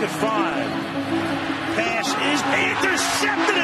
at five. Pass is intercepted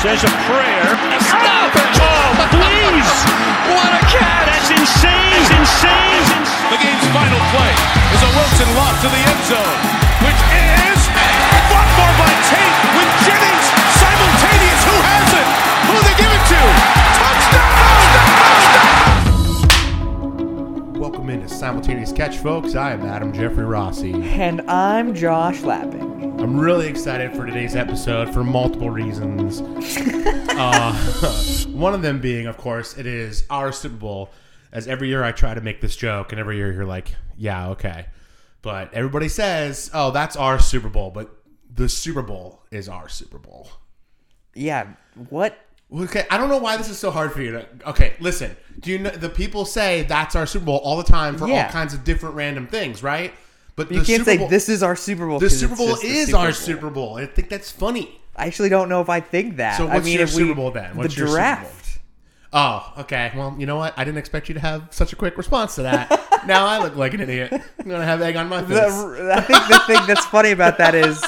Says a prayer. Stop it. Oh, please. What a catch! That's insane. It's insane. The game's final play is a Wilson lob to the end zone, which is fought for by Tate with Jennings simultaneous. Who has it? Who they give it to? Touchdown! Welcome into Simultaneous Catch, folks. I am Adam Jeffrey Rossi. And I'm Josh Lapping. I'm really excited for today's episode for multiple reasons. Uh, one of them being, of course, it is our Super Bowl. As every year I try to make this joke, and every year you're like, yeah, okay. But everybody says, oh, that's our Super Bowl, but the Super Bowl is our Super Bowl. Yeah, what? Okay, I don't know why this is so hard for you to. Okay, listen. Do you know the people say that's our Super Bowl all the time for Yeah. all kinds of different random things, right? But You the can't Super say Bowl, this is our Super Bowl. the 'cause Super it's Bowl just the is Super our Bowl. Super Bowl. I think that's funny. I actually don't know if I think that. So I what's mean, your we, Super Bowl then? What's the your Super Bowl? draft. Oh, okay. Well, you know what? I didn't expect you to have such a quick response to that. now I look like an idiot. I'm gonna have egg on my face. The, I think the thing that's funny about that is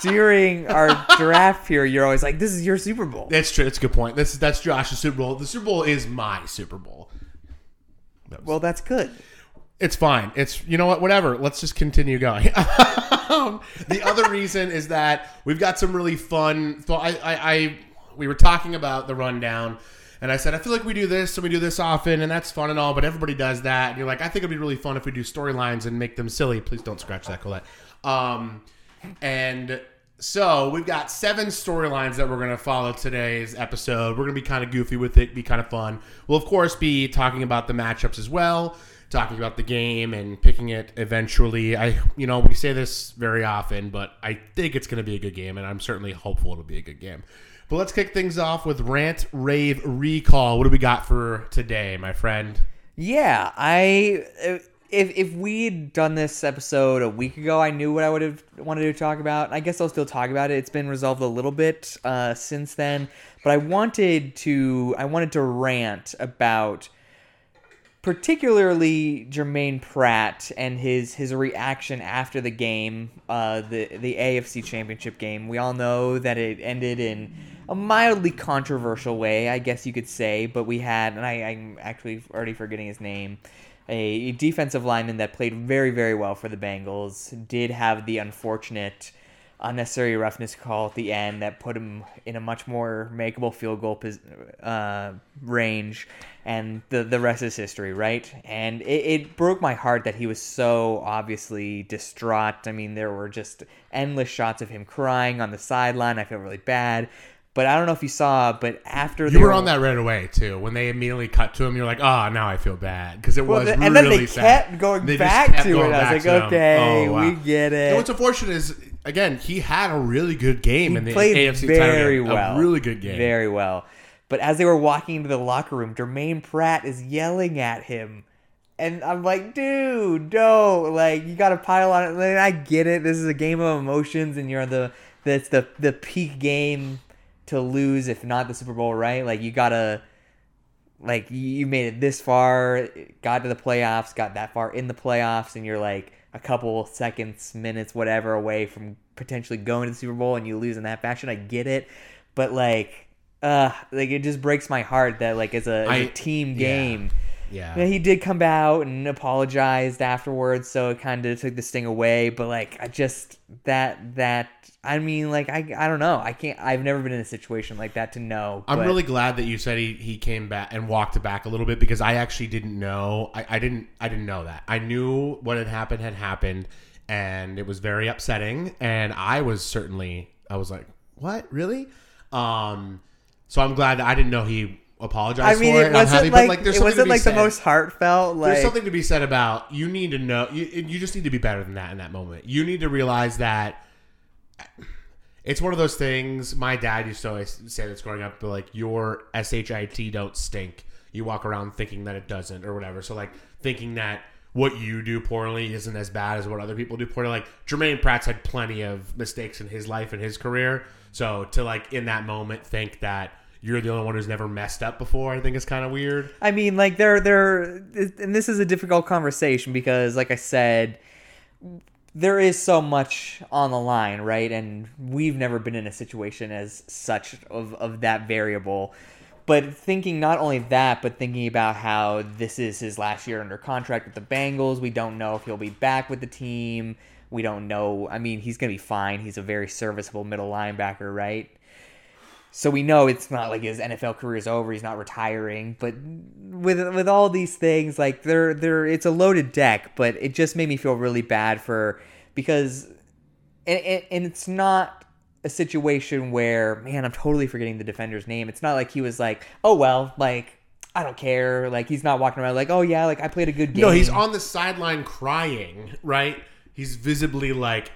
during our draft period, you're always like, "This is your Super Bowl." That's true. That's a good point. This that's Josh's Super Bowl. The Super Bowl is my Super Bowl. Well, that's good. It's fine. It's you know what, whatever. Let's just continue going. um, the other reason is that we've got some really fun. So I, I, I, we were talking about the rundown, and I said I feel like we do this and we do this often, and that's fun and all. But everybody does that, and you're like, I think it'd be really fun if we do storylines and make them silly. Please don't scratch that, Colette. Um, and so we've got seven storylines that we're going to follow today's episode. We're going to be kind of goofy with it, be kind of fun. We'll of course be talking about the matchups as well, talking about the game and picking it eventually. I, you know, we say this very often, but I think it's going to be a good game, and I'm certainly hopeful it'll be a good game. But let's kick things off with rant, rave, recall. What do we got for today, my friend? Yeah, I if if we'd done this episode a week ago, I knew what I would have wanted to talk about. I guess I'll still talk about it. It's been resolved a little bit uh, since then, but I wanted to I wanted to rant about particularly Germaine Pratt and his his reaction after the game, uh, the the AFC Championship game. We all know that it ended in a mildly controversial way, I guess you could say. But we had, and I, I'm actually already forgetting his name, a defensive lineman that played very very well for the Bengals. Did have the unfortunate unnecessary roughness call at the end that put him in a much more makeable field goal uh, range, and the the rest is history, right? And it, it broke my heart that he was so obviously distraught. I mean, there were just endless shots of him crying on the sideline. I feel really bad. But I don't know if you saw, but after You were on that right away too. When they immediately cut to him, you're like, "Oh, now I feel bad," because it Well, was and really then they sad. kept going They back kept to going it. I was like, okay, Oh, wow. we get it. And what's unfortunate is, again, he had a really good game he in the played AFC title very game. well. A really good game. Very well. But as they were walking into the locker room, Germaine Pratt is yelling at him. And I'm like, dude, no, like you got to pile on it. Like, I get it. This is a game of emotions, and you're the that's the the peak game to lose, if not the Super Bowl, right? Like you gotta, like you made it this far, got to the playoffs, got that far in the playoffs, and you're like a couple seconds, minutes, whatever away from potentially going to the Super Bowl, and you lose in that fashion. I get it, but like, uh, like it just breaks my heart that like as a, as a team game Yeah. You know, he did come out and apologized afterwards, so it kind of took the sting away. But like, I just that that I mean, like I I don't know. I can't. I've never been in a situation like that to know. I'm but- really glad that you said he, he came back and walked it back a little bit because I actually didn't know. I, I didn't I didn't know that. I knew what had happened had happened, and it was very upsetting. And I was certainly I was like, what really? Um, so I'm glad that I didn't know he apologized I mean, for it. it and I'm wasn't happy, like, but like there's it wasn't like the most heartfelt. Like There's something to be said about you need to know you you just need to be better than that in that moment. You need to realize that it's one of those things. My dad used to always say this growing up, but like your shit don't stink. You walk around thinking that it doesn't or whatever. So like thinking that what you do poorly isn't as bad as what other people do poorly. Like Germaine Pratt's had plenty of mistakes in his life and his career. So to like in that moment think that you're the only one who's never messed up before, I think is kind of weird. I mean, like they're they're, and this is a difficult conversation because, like I said, there is so much on the line, right? And we've never been in a situation as such of of that variable. But thinking not only that, but thinking about how this is his last year under contract with the Bengals, we don't know if he'll be back with the team. We don't know. I mean, he's going to be fine. He's a very serviceable middle linebacker, right? So we know it's not like his NFL career is over. He's not retiring. But with with all these things, like they're they're it's a loaded deck. But it just made me feel really bad for because, and, and, and it's not a situation where man, I'm totally forgetting the defender's name. It's not like he was like, oh well, like I don't care. Like he's not walking around like, oh yeah, like I played a good game. No, he's on the sideline crying, right? He's visibly like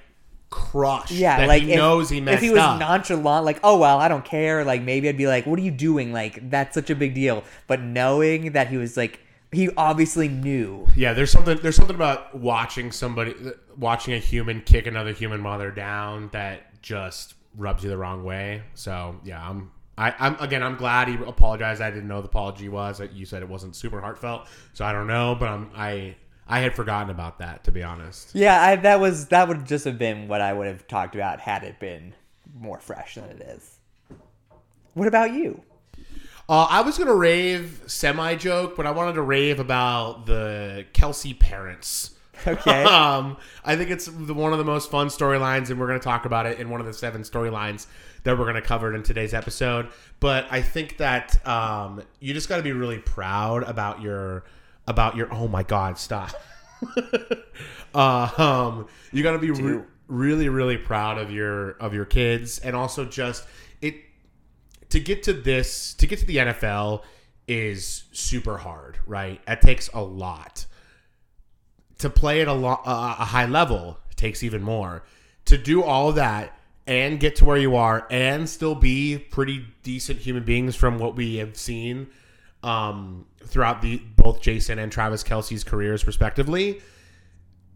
crushed. Yeah, like he if, knows he messed up. if he was up. nonchalant, like, oh well, I don't care. Like maybe I'd be like, what are you doing? Like that's such a big deal. But knowing that he was like, he obviously knew. yeah, there's something. There's something about watching somebody, watching a human kick another human mother down that just rubs you the wrong way. So yeah, I'm. I, I'm again. I'm glad he apologized. I didn't know the apology was. You said it wasn't super heartfelt, so I don't know. But I'm. I. I had forgotten about that, to be honest. Yeah, I, that was that would just have been what I would have talked about had it been more fresh than it is. What about you? Uh, I was gonna rave semi joke, but I wanted to rave about the Kelce parents. Okay. um, I think it's the, one of the most fun storylines, and we're going to talk about it in one of the seven storylines that we're going to cover in today's episode. But I think that um, you just got to be really proud about your about your. Oh my God! Stop. uh, um, you got to be re- really, really proud of your of your kids, and also just it to get to this to get to the NFL is super hard, right? It takes a lot to play at a, lo- uh, a high level takes even more. To do all that and get to where you are and still be pretty decent human beings from what we have seen um, throughout the both Jason and Travis Kelce's careers respectively.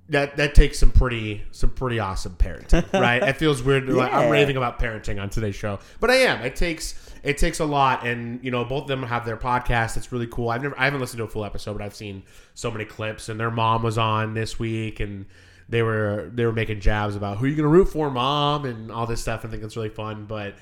That that takes some pretty some pretty awesome parenting, right? It feels weird. like I'm raving about parenting on today's show, but I am. It takes it takes a lot, and you know both of them have their podcast. It's really cool. I've never I haven't listened to a full episode, but I've seen so many clips. And their mom was on this week, and they were they were making jabs about who you gonna root for, mom, and all this stuff. I think it's really fun, but.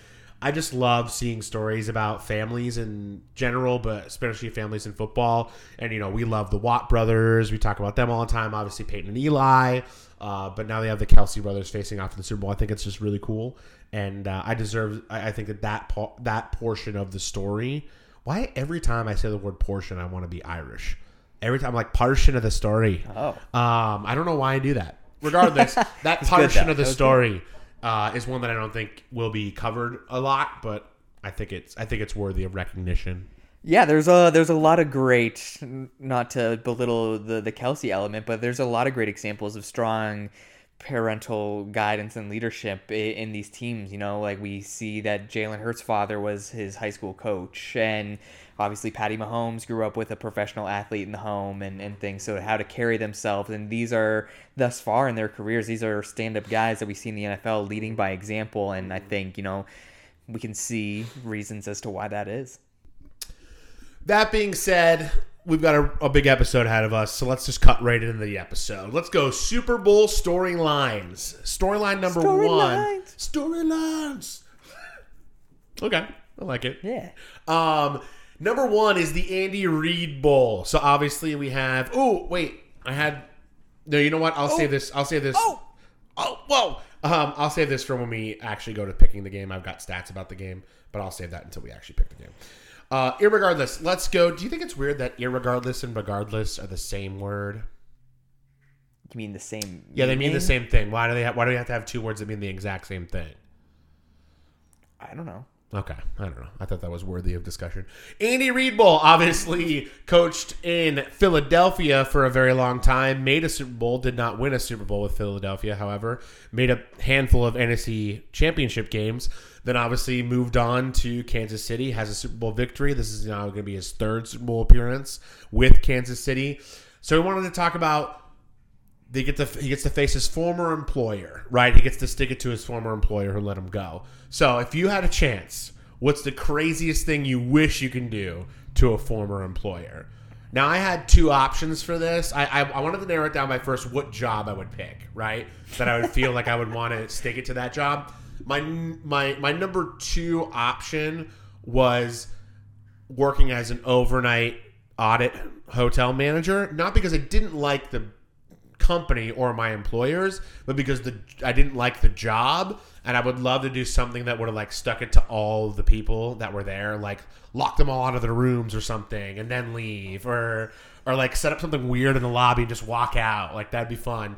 I just love seeing stories about families in general, but especially families in football. And you know, we love the Watt brothers. We talk about them all the time. Obviously, Peyton and Eli. Uh, but now they have the Kelce brothers facing off in the Super Bowl. I think it's just really cool, and uh, I deserve. I, I think that that po- that portion of the story. Why every time I say the word portion, I want to be Irish. Every time, I'm like portion of the story. Oh. Um, I don't know why I do that. Regardless, that portion of the story uh, is one that I don't think will be covered a lot, but I think it's I think it's worthy of recognition. Yeah, there's a there's a lot of great, not to belittle the the Kelce element, but there's a lot of great examples of strong parental guidance and leadership i- in these teams. You know, like we see that Jalen Hurts' father was his high school coach, and obviously Patty Mahomes grew up with a professional athlete in the home and, and things. So how to carry themselves, and these are thus far in their careers, these are stand up guys that we see in the NFL leading by example, and I think you know we can see reasons as to why that is. That being said, we've got a, a big episode ahead of us, so let's just cut right into the episode. Let's go Super Bowl storylines. Storyline number one. Storylines. Okay, I like it. Yeah. Um, Number one is the Andy Reid Bowl. So obviously we have. Oh wait, I had. No, you know what? I'll say this. I'll say this. Oh. oh, whoa. Um, I'll save this for when we actually go to picking the game. I've got stats about the game, but I'll save that until we actually pick the game. Uh, irregardless, let's go. Do you think it's weird that irregardless and regardless are the same word? You mean the same? Yeah, they mean the same thing. Why do they? Have, why do we have to have two words that mean the exact same thing? I don't know. Okay, I don't know. I thought that was worthy of discussion. Andy Reid Bowl obviously coached in Philadelphia for a very long time. Made a Super Bowl, did not win a Super Bowl with Philadelphia, however. Made a handful of NFC Championship games. Then obviously moved on to Kansas City. Has a Super Bowl victory. This is now going to be his third Super Bowl appearance with Kansas City. So we wanted to talk about they get to he gets to face his former employer, right? He gets to stick it to his former employer who let him go. So if you had a chance, what's the craziest thing you wish you can do to a former employer? Now I had two options for this. I, I I wanted to narrow it down by first what job I would pick, right? That I would feel like I would want to stick it to that job. My my my number two option was working as an overnight audit hotel manager, not because I didn't like the company or my employers, but because the I didn't like the job and I would love to do something that would have like stuck it to all the people that were there, like lock them all out of their rooms or something and then leave or or like set up something weird in the lobby and just walk out. Like that'd be fun.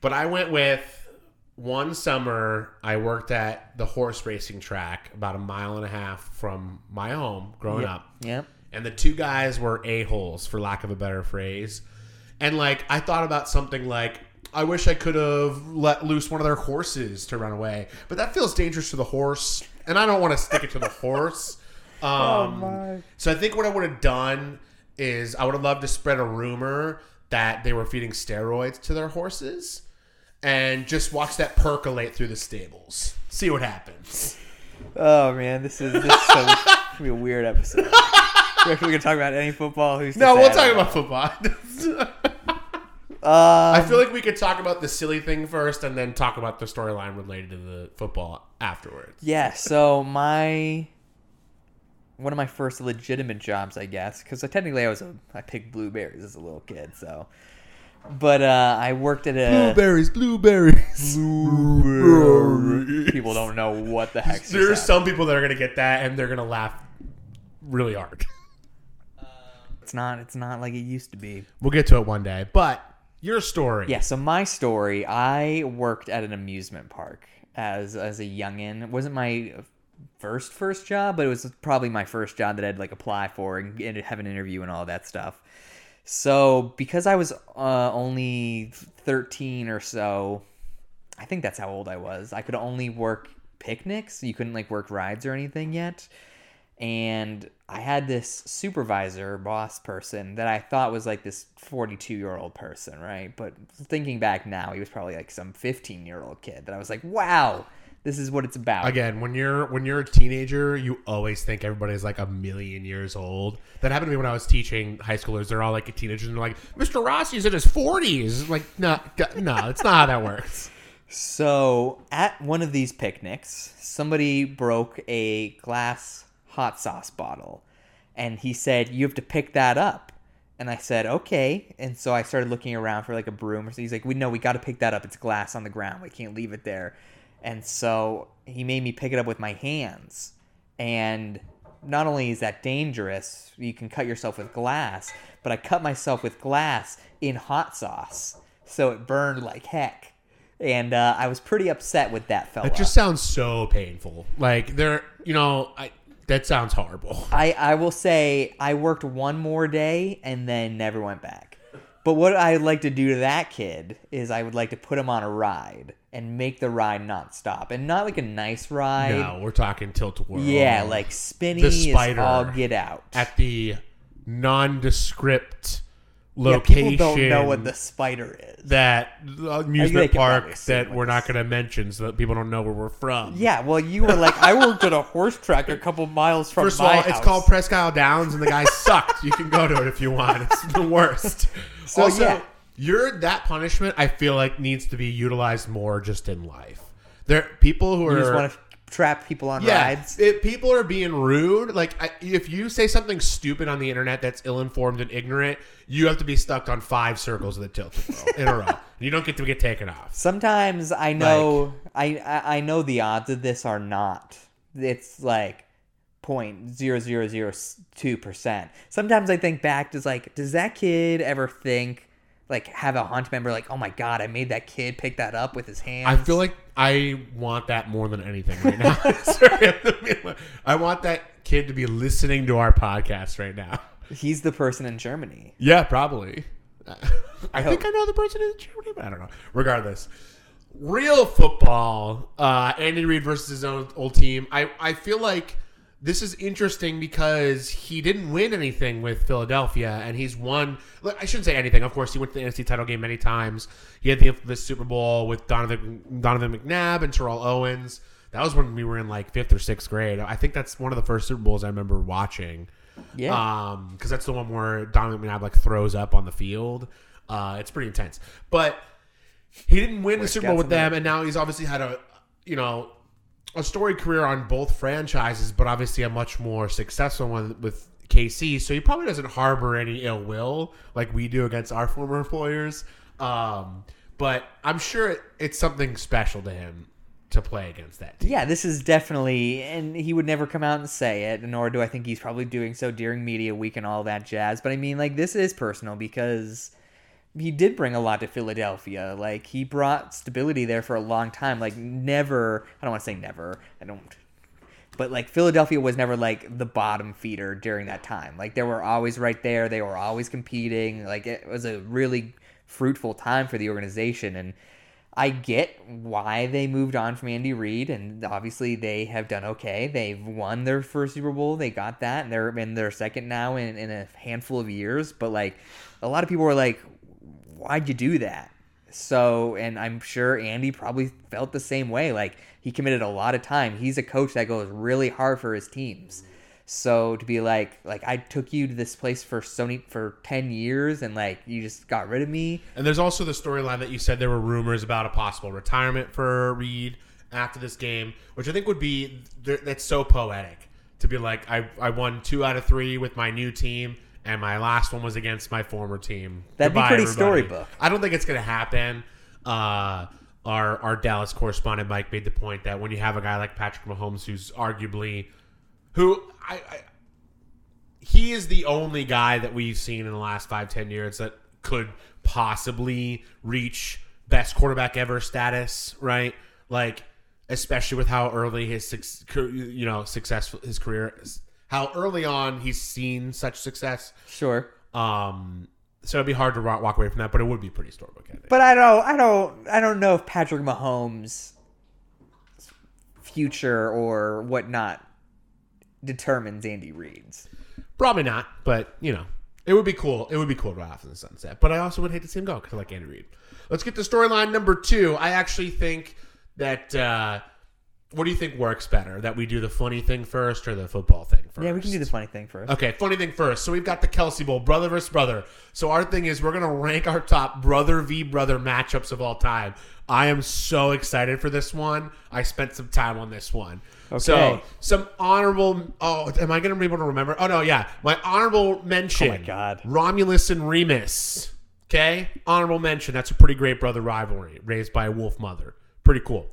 But I went with one summer I worked at the horse racing track about a mile and a half from my home growing up Yep. and the two guys were a-holes for lack of a better phrase and like i thought about something like i wish i could have let loose one of their horses to run away but that feels dangerous to the horse and i don't want to stick it to the horse um, so i think what i would have done is i would have loved to spread a rumor that they were feeding steroids to their horses and just watch that percolate through the stables see what happens Oh man, this is this is so gonna be a weird episode. We're actually gonna talk about any football. Who's no we'll talk about football. Um, I feel like we could talk about the silly thing first and then talk about the storyline related to the football afterwards. Yeah, so my one of my first legitimate jobs, I guess, because technically I was a I picked blueberries as a little kid, so. But uh, I worked at a Blueberries, blueberries. people don't know what the heck. Is there's some people that are gonna get that and they're gonna laugh really hard. It's not. It's not like it used to be. We'll get to it one day. But your story. Yeah. So my story. I worked at an amusement park as as a youngin. It wasn't my first first job, but it was probably my first job that I'd like apply for and, and have an interview and all that stuff. So because I was uh, only thirteen or so, I think that's how old I was. I could only work picnics. You couldn't like work rides or anything yet. And I had this supervisor, boss person that I thought was like this 42 year old person, right? But thinking back now, he was probably like some 15 year old kid that I was like, wow, this is what it's about. Again, when you're when you're a teenager, you always think everybody's like a million years old. That happened to me when I was teaching high schoolers. They're all like teenagers, and they're like, "Mr. Rossi's in his 40s." Like, no, no, it's not how that works. So at one of these picnics, somebody broke a glass hot sauce bottle, and he said, "You have to pick that up." And I said, "Okay." And so I started looking around for like a broom or something. He's like, "We know we got to pick that up. It's glass on the ground. We can't leave it there." And so he made me pick it up with my hands. And not only is that dangerous, you can cut yourself with glass, but I cut myself with glass in hot sauce. So it burned like heck. And uh, I was pretty upset with that fella. It just sounds so painful. Like they're, you know, I, that sounds horrible. I, I will say I worked one more day and then never went back. But what I'd like to do to that kid is I would like to put him on a ride and make the ride not stop. And not like a nice ride. No, we're talking tilt whirl. Yeah, like spinny The spider all get out. at the nondescript Yeah, people don't know what the spider is. that uh, amusement park that we're not going to mention so that people don't know where we're from. Yeah, well, you were like, I worked at a horse track a couple miles from First of my all, house. it's called Presque Isle Downs, and the guy sucked. You can go to it if you want. It's the worst. So, also, yeah. you're that punishment. I feel like needs to be utilized more just in life. There, people who are just want to trap people on Yeah, rides. if people are being rude, like I, if you say something stupid on the internet that's ill-informed and ignorant, you have to be stuck on five circles of the tilt in a row. You don't get to get taken off. Sometimes I know I, I I know the odds of this are not. It's like point zero zero zero two percent. Sometimes I think back to like, does that kid ever think like have a hunt member like, oh my god, I made that kid pick that up with his hands? I feel like I want that more than anything right now. Sorry, I want that kid to be listening to our podcast right now. he's the person in Germany. Yeah, probably. I think. I know the person in Germany, but I don't know. Regardless, real football. Uh, Andy Reid versus his own old team. I I feel like this is interesting because he didn't win anything with Philadelphia, and he's won. I shouldn't say anything. Of course, he went to the NFC title game many times. He had the infamous Super Bowl with Donovan Donovan McNabb and Terrell Owens. That was when we were in like fifth or sixth grade. I think that's one of the first Super Bowls I remember watching. Yeah. Um, because that's the one where Donovan McNabb like throws up on the field. Uh, it's pretty intense. But he didn't win the Super Bowl with them, and now he's obviously had a you know a story career on both franchises, but obviously a much more successful one with KC. So he probably doesn't harbor any ill will like we do against our former employers. Um, but I'm sure it, it's something special to him to play against that team. Yeah, this is definitely, and he would never come out and say it, nor do I think he's probably doing so during media week and all that jazz. But I mean, like, this is personal because he did bring a lot to Philadelphia. Like, he brought stability there for a long time. Like, never, I don't want to say never, I don't, but like, Philadelphia was never like the bottom feeder during that time. Like, they were always right there, they were always competing. Like, it was a really fruitful time for the organization. And, I get why they moved on from Andy Reid, and obviously they have done okay. They've won their first Super Bowl, they got that, and they're in their second now in, in a handful of years. But like, a lot of people were like, "Why'd you do that?" So, and I'm sure Andy probably felt the same way. Like he committed a lot of time. He's a coach that goes really hard for his teams. So to be like, like I took you to this place for Sony for ten years, and like you just got rid of me. And there's also the storyline that you said there were rumors about a possible retirement for Reid after this game, which I think would be that's so poetic to be like I I won two out of three with my new team, and my last one was against my former team. That'd be Goodbye, pretty everybody. storybook. I don't think it's gonna happen. Uh, our our Dallas correspondent Mike made the point that when you have a guy like Patrick Mahomes, who's arguably who I, I he is the only guy that we've seen in the last five ten years that could possibly reach best quarterback ever status, right? Like, especially with how early his you know successful his career is, how early on he's seen such success. Sure. Um, so it'd be hard to walk away from that, but it would be pretty storybook. Think. But I don't, I don't, I don't know if Patrick Mahomes' future or whatnot determines Andy Reid's. Probably not, but you know, it would be cool. It would be cool to off in the sunset. But I also would hate to see him go because I like Andy Reid. Let's get to storyline number two. I actually think that. Uh, what do you think works better? That we do the funny thing first or the football thing first? Yeah, we can do the funny thing first. Okay, funny thing first. So we've got the Kelce Bowl, brother versus brother. So our thing is we're gonna rank our top brother v brother matchups of all time. I am so excited for this one. I spent some time on this one. Okay. So some honorable. Oh, am I gonna be able to remember? Oh no, yeah. My honorable mention. Oh my God. Romulus and Remus. Okay, honorable mention. That's a pretty great brother rivalry raised by a wolf mother. Pretty cool.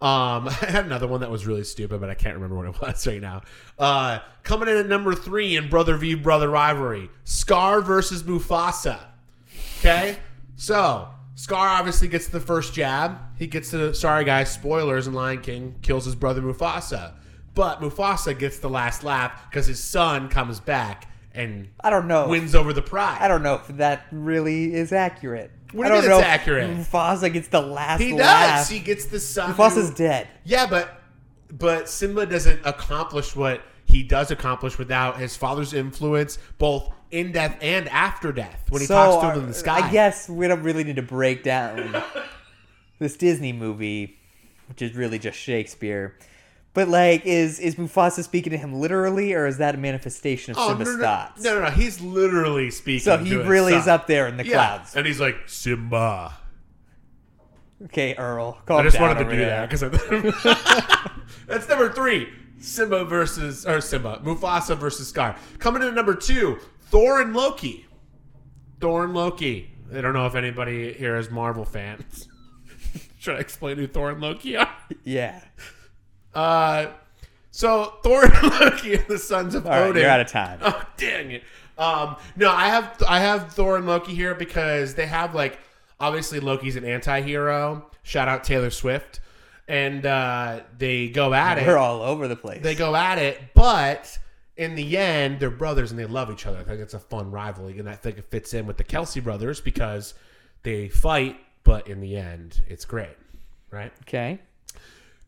Um, I had another one that was really stupid, but I can't remember what it was right now. Uh, coming in at number three in brother v brother rivalry, Scar versus Mufasa. Okay, so Scar obviously gets the first jab. He gets the sorry guys, spoilers, and Lion King kills his brother Mufasa. But Mufasa gets the last laugh because his son comes back and I don't know. wins over the pride. I don't know if that really is accurate. What do you don't mean know it's if accurate? Mufasa gets the last He laugh. does. He gets the son. Mufasa's who- dead. Yeah, but but Simba doesn't accomplish what he does accomplish without his father's influence, both in death and after death. When he talks to him in the uh, sky. I guess we don't really need to break down this Disney movie, which is really just Shakespeare. But like, is is Mufasa speaking to him literally, or is that a manifestation of Oh, Simba's no, no, thoughts? no, no, no. He's literally speaking. So he really is up there in the Yeah, clouds. and he's like Simba. Okay, Earl, I just wanted to do there. that because I. That's number three. Simba versus or Simba, Mufasa versus Scar. Coming in at number two, Thor and Loki. Thor and Loki. I don't know if anybody here is Marvel fans. Should I explain who Thor and Loki are? Yeah. Uh, so Thor and Loki are the sons of All right, Odin. you're out of time. Oh dang it! Um, no, I have I have Thor and Loki here because they have like obviously Loki's an anti-hero. Shout out Taylor Swift, and uh, they go at it. We're all over the place. They go at it, but in the end, they're brothers and they love each other. I think it's a fun rivalry, and I think it fits in with the Kelce brothers because they fight, but in the end, it's great, right? Okay.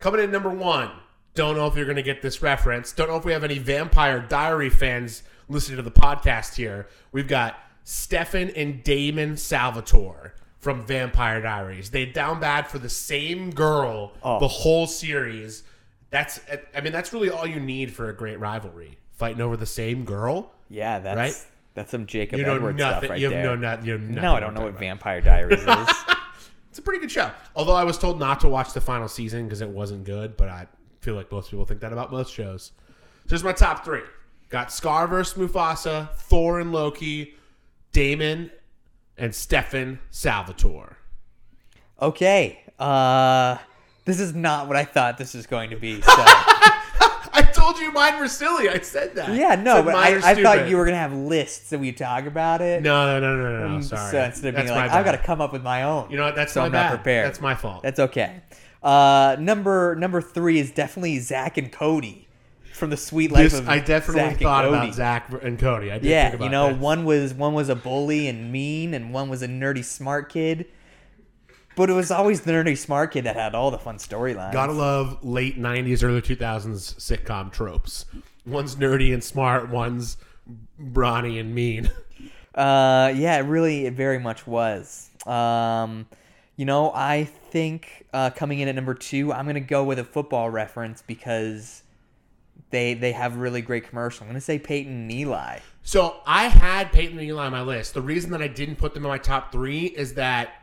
Coming in number one. Don't know if you're going to get this reference. Don't know if we have any Vampire Diary fans listening to the podcast here. We've got Stefan and Damon Salvatore from Vampire Diaries. They down bad for the same girl Oh. the whole series. That's I mean that's really all you need for a great rivalry. Fighting over the same girl. Yeah, that's Right? that's some Jacob You know Edwards nothing. stuff right you have there. no not you nothing no, I don't know what about. Vampire Diaries is. It's a pretty good show. Although I was told not to watch the final season because it wasn't good, but I feel like most people think that about most shows. So here's my top three. Got Scar vs. Mufasa, Thor and Loki, Damon, and Stefan Salvatore. Okay. Uh this is not what I thought this was going to be. So I told you mine were silly. I said that. Yeah, no, but I, I thought you were gonna have lists and we talk about it. No, no, no, no, no, no. Mm, Sorry. So instead of being like, I've got to come up with my own. You know what? That's so my I'm bad. not prepared. That's my fault. That's okay. Uh, number number three is definitely Zack and Cody from the Suite Life This- of I definitely Zack and thought Cody. about Zack and Cody. I did Yeah, think about you know, that. one was one was a bully and mean, and one was a nerdy smart kid. But it was always the nerdy smart kid that had all the fun storylines. Gotta love late '90s, early 2000s sitcom tropes. One's nerdy and smart. One's brawny and mean. Uh, yeah, it really, it very much was. Um, you know, I think uh, coming in at number two, I'm gonna go with a football reference because they they have really great commercial. I'm gonna say Peyton and Eli. So I had Peyton and Eli on my list. The reason that I didn't put them in my top three is that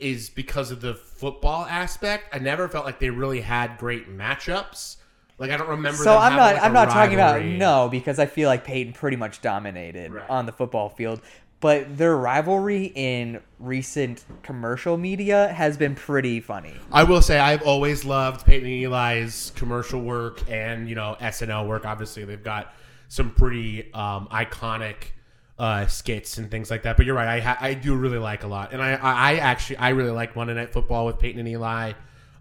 is because of the football aspect. I never felt like they really had great matchups. Like I don't remember. So I'm not like, I'm not talking about no because I feel like Peyton pretty much dominated Right. on the football field. But their rivalry in recent commercial media has been pretty funny. I will say I've always loved Peyton and Eli's commercial work and you know SNL work. Obviously, they've got some pretty um, iconic uh, skits and things like that. But you're right, I ha- I do really like a lot, and I I, actually I really like Monday Night Football with Peyton and Eli.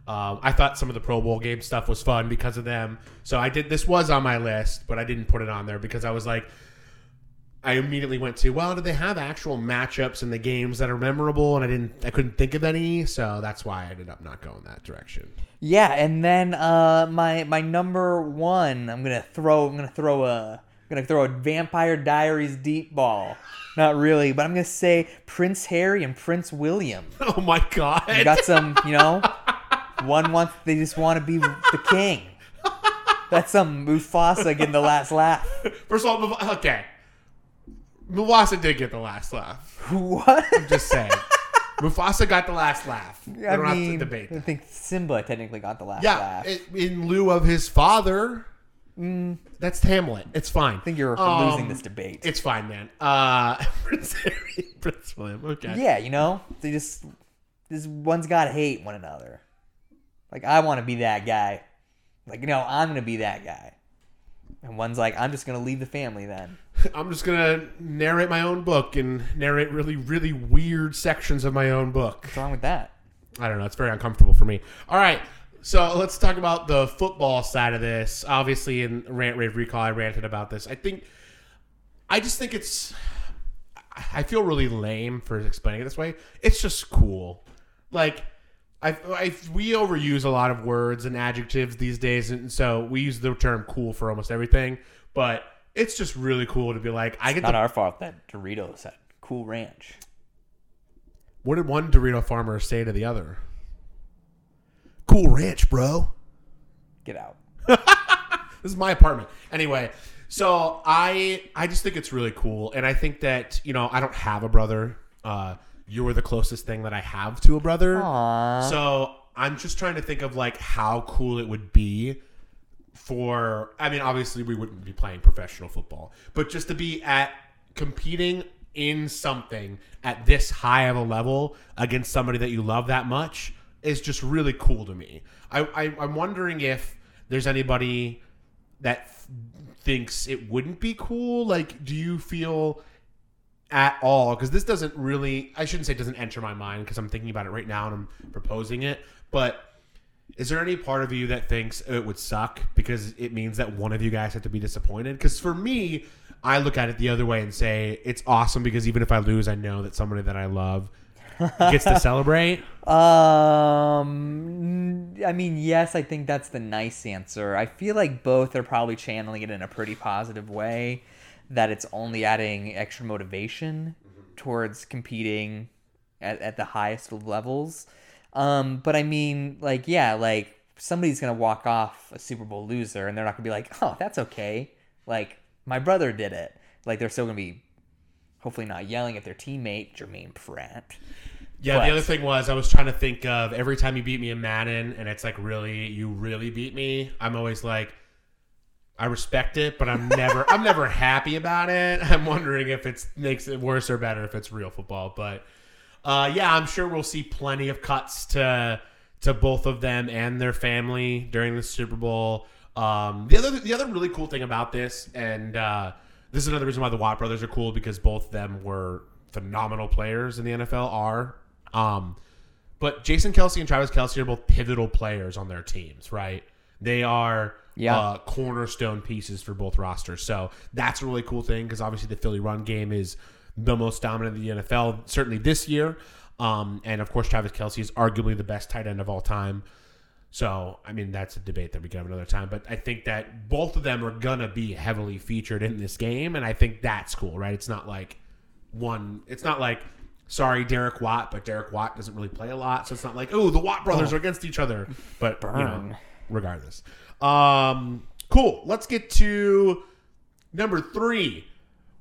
Um, I thought some of the Pro Bowl game stuff was fun because of them. So I did. This was on my list, but I didn't put it on there because I was like, I immediately went to, well, do they have actual matchups in the games that are memorable? And I didn't, I couldn't think of any, so that's why I ended up not going that direction. Yeah, and then uh, my my number one, I'm gonna throw I'm gonna throw a I'm gonna throw a Vampire Diaries deep ball. Not really, but I'm gonna say Prince Harry and Prince William. Oh my god! You got some, you know, one wants they just want to be the king. That's some Mufasa getting the last laugh. First of all, okay, Mufasa did get the last laugh. What? I'm just saying, Mufasa got the last laugh. We I don't mean, have to debate. I think Simba technically got the last Yeah, laugh. it, in lieu of his father. That's Hamlet. It's fine. I think you're Um, losing this debate. It's fine, man. Uh, Prince Harry, Prince William. Okay. Yeah, you know, they just this one's got to hate one another. Like I want to be that guy. Like you know, I'm gonna be that guy. And one's like, I'm just gonna leave the family then. I'm just gonna narrate my own book and narrate really, really weird sections of my own book. What's wrong with that? I don't know. It's very uncomfortable for me. All right. So let's talk about the football side of this. Obviously, in Rant Rave Recall, I ranted about this. I think, I just think it's, I feel really lame for explaining it this way. It's just cool. Like, I, I we overuse a lot of words and adjectives these days, and so we use the term "cool" for almost everything. But it's just really cool to be like, I get Not to. our fault that Doritos had Cool Ranch. what did one Dorito farmer say to the other? Cool Ranch, bro. Get out. This is my apartment. Anyway, so I I just think it's really cool, and I think that you know I don't have a brother. Uh, you are the closest thing that I have to a brother. Aww. So I'm just trying to think of like how cool it would be for I mean obviously we wouldn't be playing professional football, but just to be at competing in something at this high of a level against somebody that you love that much is just really cool to me. I, I I'm wondering if there's anybody that th- thinks it wouldn't be cool. Like, do you feel at all? Because this doesn't really, I shouldn't say it doesn't enter my mind because I'm thinking about it right now and I'm proposing it. But is there any part of you that thinks it would suck because it means that one of you guys have to be disappointed? Because for me, I look at it the other way and say it's awesome because even if I lose, I know that somebody that I love gets to celebrate. Um, I mean, yes, I think that's the nice answer. I feel like both are probably channeling it in a pretty positive way. That it's only adding extra motivation towards competing at, at the highest of levels. Um, but I mean, like, yeah, like somebody's gonna walk off a Super Bowl loser, and they're not gonna be like, "Oh, that's okay." Like my brother did it. Like they're still gonna be, hopefully, not yelling at their teammate Germaine Pratt. Yeah, But- the other thing was I was trying to think of every time you beat me in Madden, and it's like really you really beat me. I'm always like, I respect it, but I'm never I'm never happy about it. I'm wondering if it makes it worse or better if it's real football. But uh, yeah, I'm sure we'll see plenty of cuts to to both of them and their family during the Super Bowl. Um, the other the other really cool thing about this, and uh, this is another reason why the Watt brothers are cool because both of them were phenomenal players in the NFL. Are um, but Jason Kelce and Travis Kelce are both pivotal players on their teams, right? They are Yeah. uh, cornerstone pieces for both rosters. So that's a really cool thing because obviously the Philly run game is the most dominant in the NFL, certainly this year. Um, and of course, Travis Kelce is arguably the best tight end of all time. So, I mean, that's a debate that we can have another time. But I think that both of them are going to be heavily featured in this game. And I think that's cool, right? It's not like one, it's not like, sorry, Derek Watt, but Derek Watt doesn't really play a lot. So it's not like, oh, the Watt brothers are against each other. But, you know, regardless. Um, cool. Let's get to number three.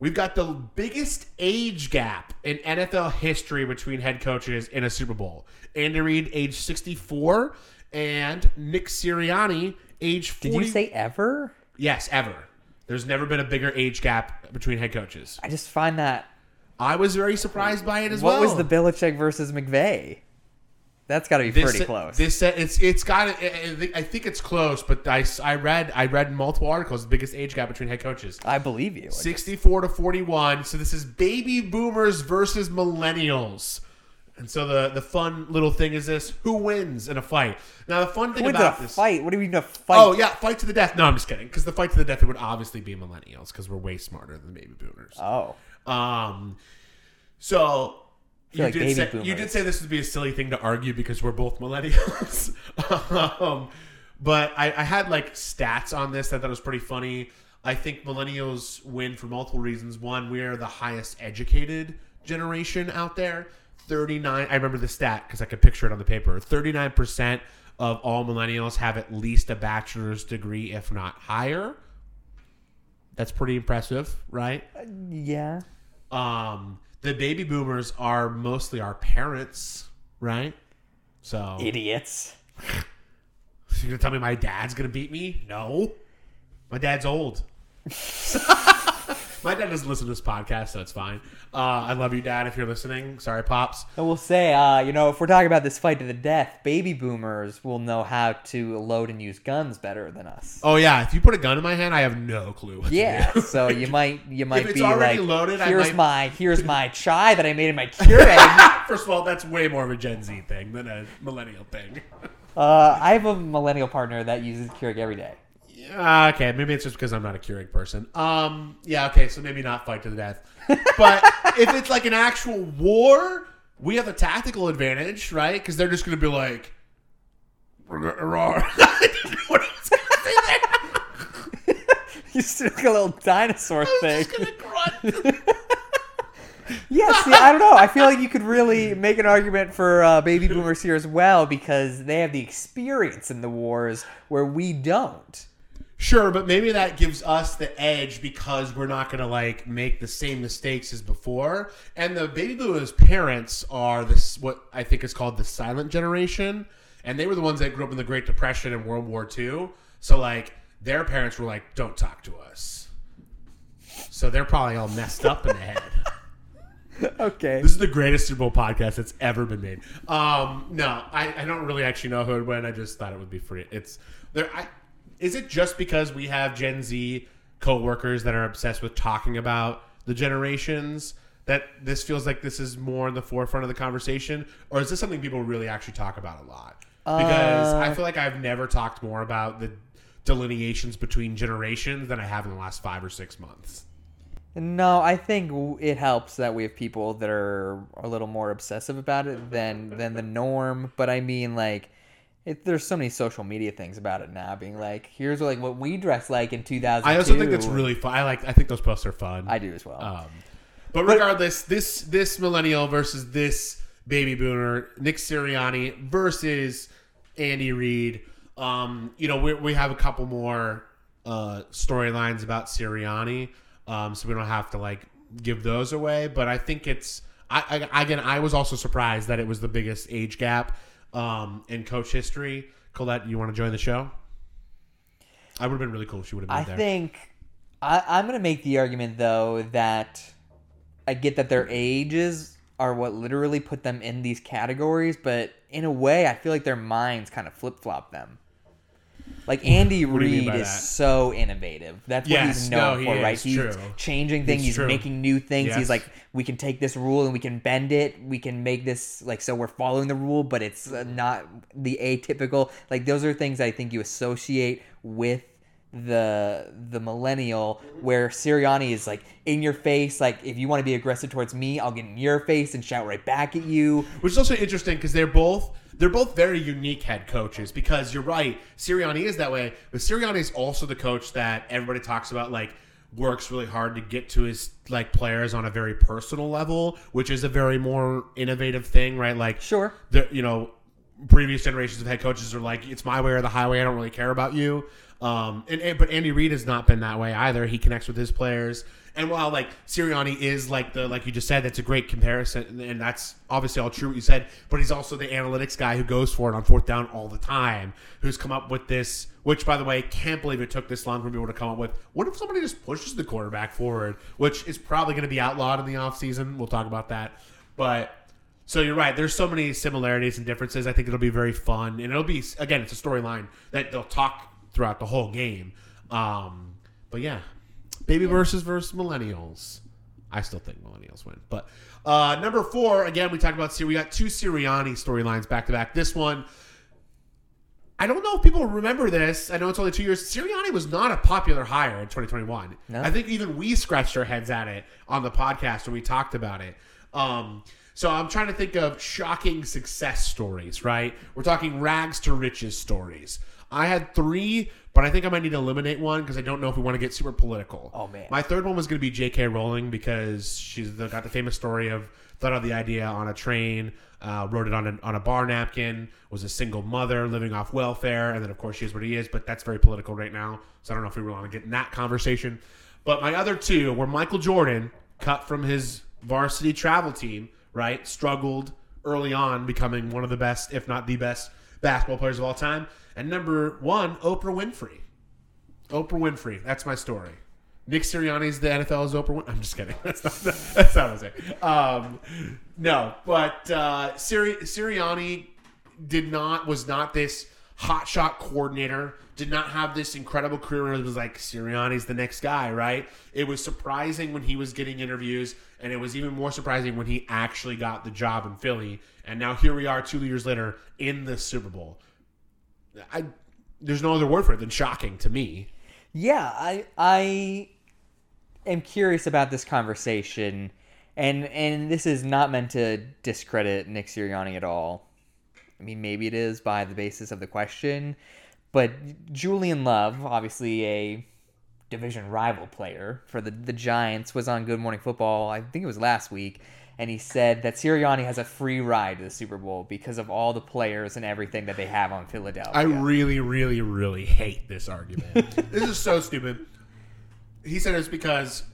We've got the biggest age gap in NFL history between head coaches in a Super Bowl. Andy Reid, age 64, and Nick Sirianni, age 40. Did you say ever? Yes, ever. There's never been a bigger age gap between head coaches. I just find that. I was very surprised by it as What well. What was the Belichick versus McVay? That's got to be This pretty close. This it's it's got I think- it's close, but I, I read I read multiple articles the biggest age gap between head coaches. I believe you. 64 to 41. So this is baby boomers versus millennials. And so the the fun little thing is this: who wins in a fight? Now the fun thing Who wins in a about this, fight? What do you mean a fight? oh yeah, fight to the death. No, I'm just kidding. Because the fight to the death it would obviously be millennials because we're way smarter than baby boomers. Oh. Um, so you like did say boomers. you did say this would be a silly thing to argue because we're both millennials. um, but I, I had like stats on this that I thought was pretty funny. I think millennials win for multiple reasons. One, we are the highest educated generation out there. Thirty nine. I remember the stat because I could picture it on the paper. Thirty nine percent of all millennials have at least a bachelor's degree, if not higher. That's pretty impressive, right? Yeah. Um the baby boomers are mostly our parents right? So. Idiots. you're gonna tell me my dad's gonna beat me? No. My dad's old my dad doesn't listen to this podcast so it's fine uh, i love you dad if you're listening sorry pops I will say, uh, you know, if we're talking about this fight to the death, baby boomers will know how to load and use guns better than us. oh yeah if you put a gun in my hand i have no clue what to Yeah, so you might you might it's be already like, loaded, I here's might- my here's my chai that I made in my Keurig. first of all that's way more of a gen z thing than a millennial thing uh, I have a millennial partner that uses Keurig every day. Yeah, okay, maybe it's just because I'm not a Keurig person. Um, yeah, okay, so maybe not fight to the death. But if it's like an actual war, we have a tactical advantage, right? Because they're just going to be like, "Roar." I didn't know what was going to say there. You still like a little dinosaur thing. was just going to grunt. Yeah, see, I don't know. I feel like you could really make an argument for uh, baby boomers here as well because they have the experience in the wars where we don't. Sure, but maybe that gives us the edge because we're not going to like make the same mistakes as before. And the baby boomers' parents are this what I think is called the silent generation, and they were the ones that grew up in the Great Depression and World War II. So like their parents were like, "Don't talk to us." So they're probably all messed up in the head. Okay. This is the greatest Super Bowl podcast that's ever been made. Um, no, I, I don't really actually know who would win. I just thought it would be free. It's there. I, is it just because we have Gen Z coworkers that are obsessed with talking about the generations that this feels like this is more in the forefront of the conversation, or is this something people really actually talk about a lot? Because I uh, feel like I've never talked more about the delineations between generations than I have in the last five or six months. No, I think it helps that we have people that are a little more obsessive about it than than the norm. But I mean, like, it, there's so many social media things about it now, being like, here's like what we dress like in 2002. I also think that's really fun. I like. I think those posts are fun. I do as well. Um, but regardless, this this millennial versus this baby boomer, Nick Sirianni versus Andy Reid. Um, you know, we, we have a couple more uh, storylines about Sirianni, um, so we don't have to like give those away. But I think it's I, I again I was also surprised that it was the biggest age gap um, in coach history. Colette, you want to join the show? I would have been really cool if she would have been there. I there. think I, I'm going to make the argument though that I get that their ages are what literally put them in these categories, but in a way, I feel like their minds kind of flip flop them. Like Andy What do you mean Reid is that? so innovative. That's what Yes, he's no, known he for, is, right? He's true. changing things. It's he's true. making new things. Yes. He's like, we can take this rule and we can bend it. We can make this like so we're following the rule, but it's uh, not the atypical. Like those are things I think you associate with the the millennial where Sirianni is like in your face like if you want to be aggressive towards me I'll get in your face and shout right back at you Which is also interesting because they're both they're both very unique head coaches. Because you're right, Sirianni is that way, but Sirianni is also the coach that everybody talks about, like works really hard to get to his like players on a very personal level, which is a very more innovative thing, right? Like Sure. the you know previous generations of head coaches are like it's my way or the highway. I don't really care about you. Um, and, and but Andy Reid has not been that way either. He connects with his players. And while like Sirianni is like the like you just said, that's a great comparison, and that's obviously all true what you said. But he's also the analytics guy who goes for it on fourth down all the time. Who's come up with this? Which, by the way, can't believe it took this long for people to come up with. What if somebody just pushes the quarterback forward? Which is probably going to be outlawed in the offseason. We'll talk about that. But so you're right. There's so many similarities and differences. I think it'll be very fun, and it'll be again, it's a storyline that they'll talk throughout the whole game. Um, but yeah, baby versus versus millennials. I still think millennials win. But uh, number four, again, we talked about. Siri. We got two Sirianni storylines back to back. This one, I don't know if people remember this. I know it's only two years. Sirianni was not a popular hire in 2021. No. I think even we scratched our heads at it on the podcast when we talked about it. Um, so I'm trying to think of shocking success stories, right? We're talking rags to riches stories. I had three, but I think I might need to eliminate one because I don't know if we want to get super political. Oh, man. My third one was going to be J.K. Rowling because she's the, got the famous story of thought of the idea on a train, uh, wrote it on a, on a bar napkin, was a single mother living off welfare, and then of course she is what he is. But that's very political right now, so I don't know if we really want to get in that conversation. But my other two were Michael Jordan, cut from his varsity travel team, right? Struggled early on, becoming one of the best, if not the best, basketball players of all time. And number one, Oprah Winfrey. Oprah Winfrey. That's my story. Nick Sirianni's the NFL's Oprah. I'm just kidding. That's not, that's not what I'm saying. Um, no, but uh, Siri, Sirianni did not was not this hotshot coordinator. Did not have this incredible career. It was like Sirianni's the next guy, right? It was surprising when he was getting interviews, and it was even more surprising when he actually got the job in Philly. And now here we are, two years later, in the Super Bowl. I there's no other word for it than shocking to me. Yeah, I I am curious about this conversation, and and this is not meant to discredit Nick Sirianni at all. I mean, maybe it is by the basis of the question, but Julian Love, obviously a division rival player for the the Giants, was on Good Morning Football. I think it was last week. And he said that Sirianni has a free ride to the Super Bowl because of all the players and everything that they have on Philadelphia. I really, really, really hate this argument. this is so stupid. He said it's because.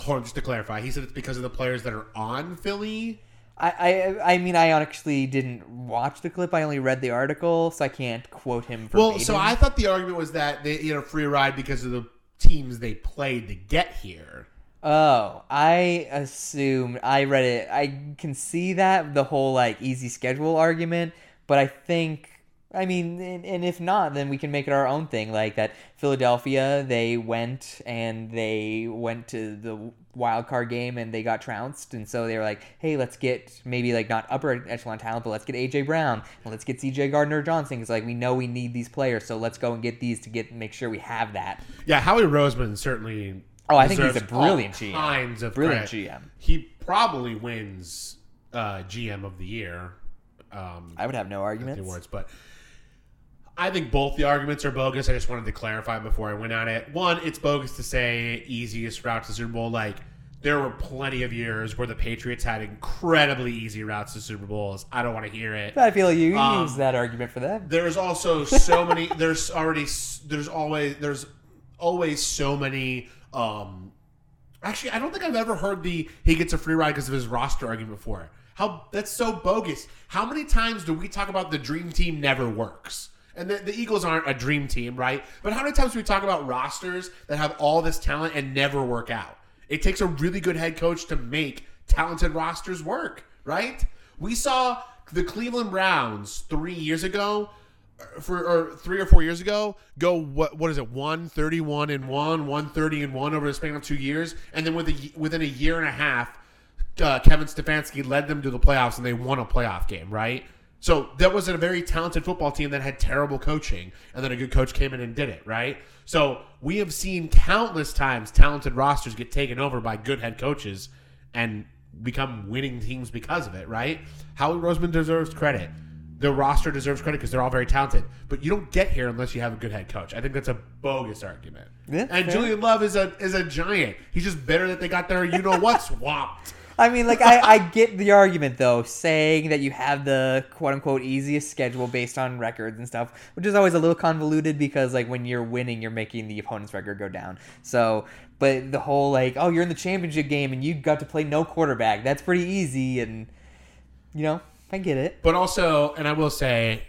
Hold on, just to clarify, he said it's because of the players that are on Philly. I, I I mean I actually didn't watch the clip. I only read the article, so I can't quote him. Verbatim. Well, so I thought the argument was that they had a free ride because of the teams they played to get here. Oh, I assumed I read it. I can see that the whole like easy schedule argument, but I think I mean, and, and if not, then we can make it our own thing. Like that Philadelphia, they went and they went to the wild card game and they got trounced, and so they were like, hey, let's get maybe like not upper echelon talent, but let's get AJ Brown and let's get CJ Gardner Johnson. It's like we know we need these players, so let's go and get these to get make sure we have that. Yeah, Howie Roseman certainly. Oh, I think he's a brilliant GM. Kinds of Brilliant credit. GM. He probably wins uh, GM of the year. Um, I would have no arguments. awards, but I think both the arguments are bogus. I just wanted to clarify before I went on it. One, it's bogus to say easiest route to Super Bowl. Like there were plenty of years where the Patriots had incredibly easy routes to Super Bowls. I don't want to hear it. I feel you Um, use that argument for them. There's also so many. There's already. There's always. There's always so many. Um, actually, I don't think I've ever heard the he gets a free ride because of his roster argument before. How that's so bogus. How many times do we talk about the dream team never works? And the, the Eagles aren't a dream team, right? But how many times do we talk about rosters that have all this talent and never work out? It takes a really good head coach to make talented rosters work, right? We saw the Cleveland Browns three years ago, for or three or four years ago, go what what is it, one thirty one and one, one thirty and one over the span of two years, and then with a, within a year and a half, uh, Kevin Stefanski led them to the playoffs and they won a playoff game, right? So that was a very talented football team that had terrible coaching, and then a good coach came in and did it, right? So we have seen countless times talented rosters get taken over by good head coaches and become winning teams because of it, right? Howie Roseman deserves credit. The roster deserves credit because they're all very talented, but you don't get here unless you have a good head coach. I think that's a bogus argument. Yeah, and fair. Julian Love is a is a giant. He's just better that they got their you know what swapped. I mean, like I, I get the argument though, saying that you have the quote unquote easiest schedule based on records and stuff, which is always a little convoluted because like when you're winning, you're making the opponent's record go down. So, but the whole like, oh, you're in the championship game and you got to play no quarterback, that's pretty easy, and you know, I get it. But also, and I will say,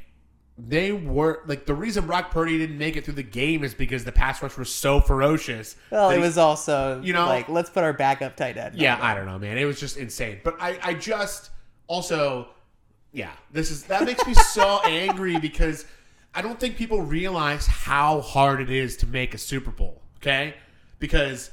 they were like the reason Brock Purdy didn't make it through the game is because the pass rush was so ferocious. Well, it he- was also you know- like let's put our backup tight end. Yeah, I don't know, man. It was just insane. But I, I just also, yeah, this is that makes me so angry because I don't think people realize how hard it is to make a Super Bowl. Okay, because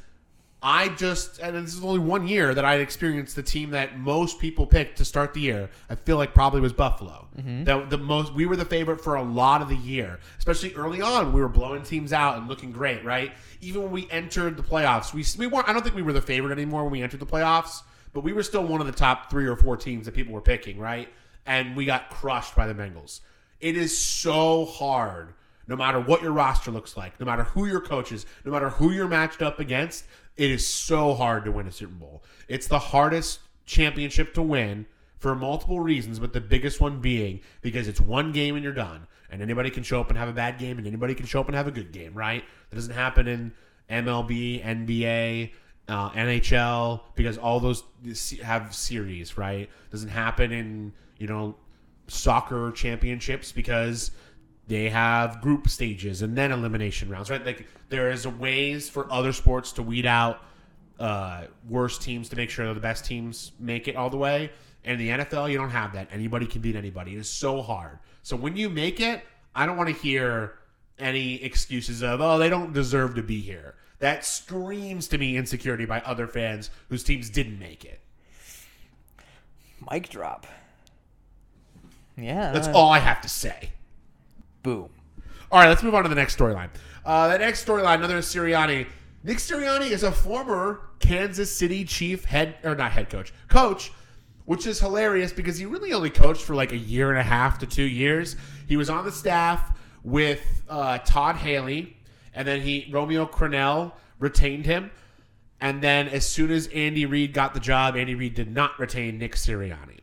I just and this is only one year that I experienced the team that most people picked to start the year. I feel like probably was Buffalo. Mm-hmm. That the most we were the favorite for a lot of the year, especially early on. We were blowing teams out and looking great, right? Even when we entered the playoffs, we we weren't. I don't think we were the favorite anymore when we entered the playoffs, but we were still one of the top three or four teams that people were picking, right? And we got crushed by the Bengals. It is so hard no matter what your roster looks like, no matter who your coach is, no matter who you're matched up against, it is so hard to win a Super Bowl. It's the hardest championship to win for multiple reasons, but the biggest one being because it's one game and you're done. And anybody can show up and have a bad game, and anybody can show up and have a good game, right? That doesn't happen in MLB, NBA, uh, NHL, because all those have series, right? Doesn't happen in, you know, soccer championships because they have group stages and then elimination rounds, right? Like there is ways for other sports to weed out uh, worse teams to make sure that the best teams make it all the way. And in the NFL, you don't have that. Anybody can beat anybody. It is so hard. So when you make it, I don't want to hear any excuses of, oh, they don't deserve to be here. That screams to me insecurity by other fans whose teams didn't make it. Mic drop. Yeah. That's all I have to say. Boom. All right, let's move on to the next storyline. Uh, the next storyline, another Sirianni. Nick Sirianni is a former Kansas City Chief head or not head coach, coach, which is hilarious because he really only coached for like a year and a half to two years. He was on the staff with uh, Todd Haley, and then he Romeo Crennel retained him. And then as soon as Andy Reid got the job, Andy Reid did not retain Nick Sirianni.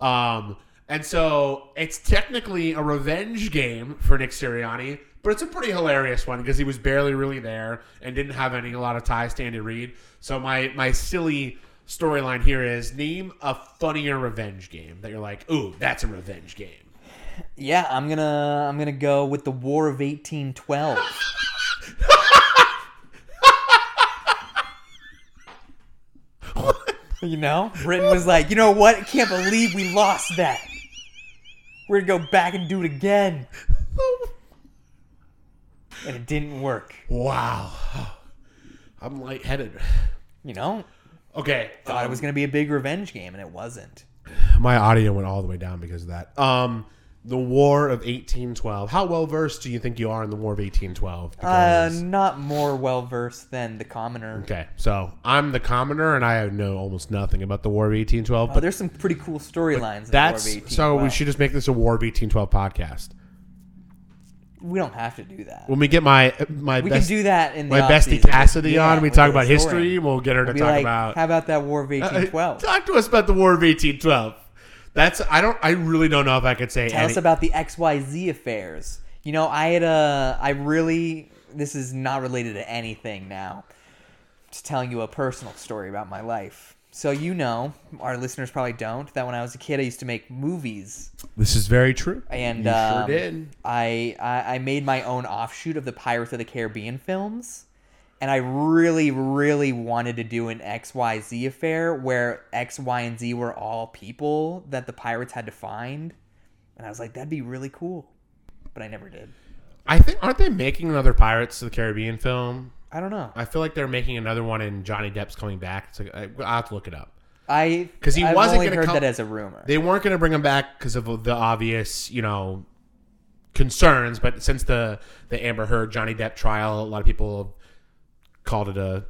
Um, and so it's technically a revenge game for Nick Sirianni, but it's a pretty hilarious one because he was barely really there and didn't have any a lot of ties to Andy Reid. So my my silly storyline here is name a funnier revenge game that you're like, ooh, that's a revenge game. Yeah, I'm gonna I'm gonna go with the War of 1812. you know, Britain was like, you know what? I can't believe we lost that. We're gonna go back and do it again, and it didn't work. Wow. I'm lightheaded. You know, Okay. thought it was gonna be a big revenge game, and it wasn't. My audio went all the way down because of that. Um, the War of 1812. How well versed do you think you are in the War of 1812? Uh, not more well versed than the commoner. okay, so I'm the commoner, and I know almost nothing about the War of 1812. Oh, But there's some pretty cool storylines. in the War of that's 1812. so we should just make this a War of 1812 podcast. We don't have to do that. When we get my my we best, can do that in the my bestie. Cassidy on. We talk about story. history. We'll get her to We'll be talk like, about. how about that War of Uh, 1812? talk to us about the War of 1812. That's I don't I really don't know if I could say Tell any, us about the XYZ affairs. You know, I had a, I really, this is not related to anything now. Just telling you a personal story about my life. So you know, our listeners probably don't, that when I was a kid, I used to make movies. This is very true. And You sure um, did. I, I I made my own offshoot of the Pirates of the Caribbean films, and I really really wanted to do an X Y Z affair where X Y and Z were all people that the pirates had to find, and I was like that'd be really cool, but I never did. I think aren't they making another Pirates of the Caribbean film? I don't know. I feel like they're making another one, and Johnny Depp's coming back. It's like, I, I'll have to look it up. I because he I've wasn't only gonna heard come- that as a rumor. They weren't going to bring him back because of the obvious, you know, concerns. But since the the Amber Heard Johnny Depp trial, a lot of people called it a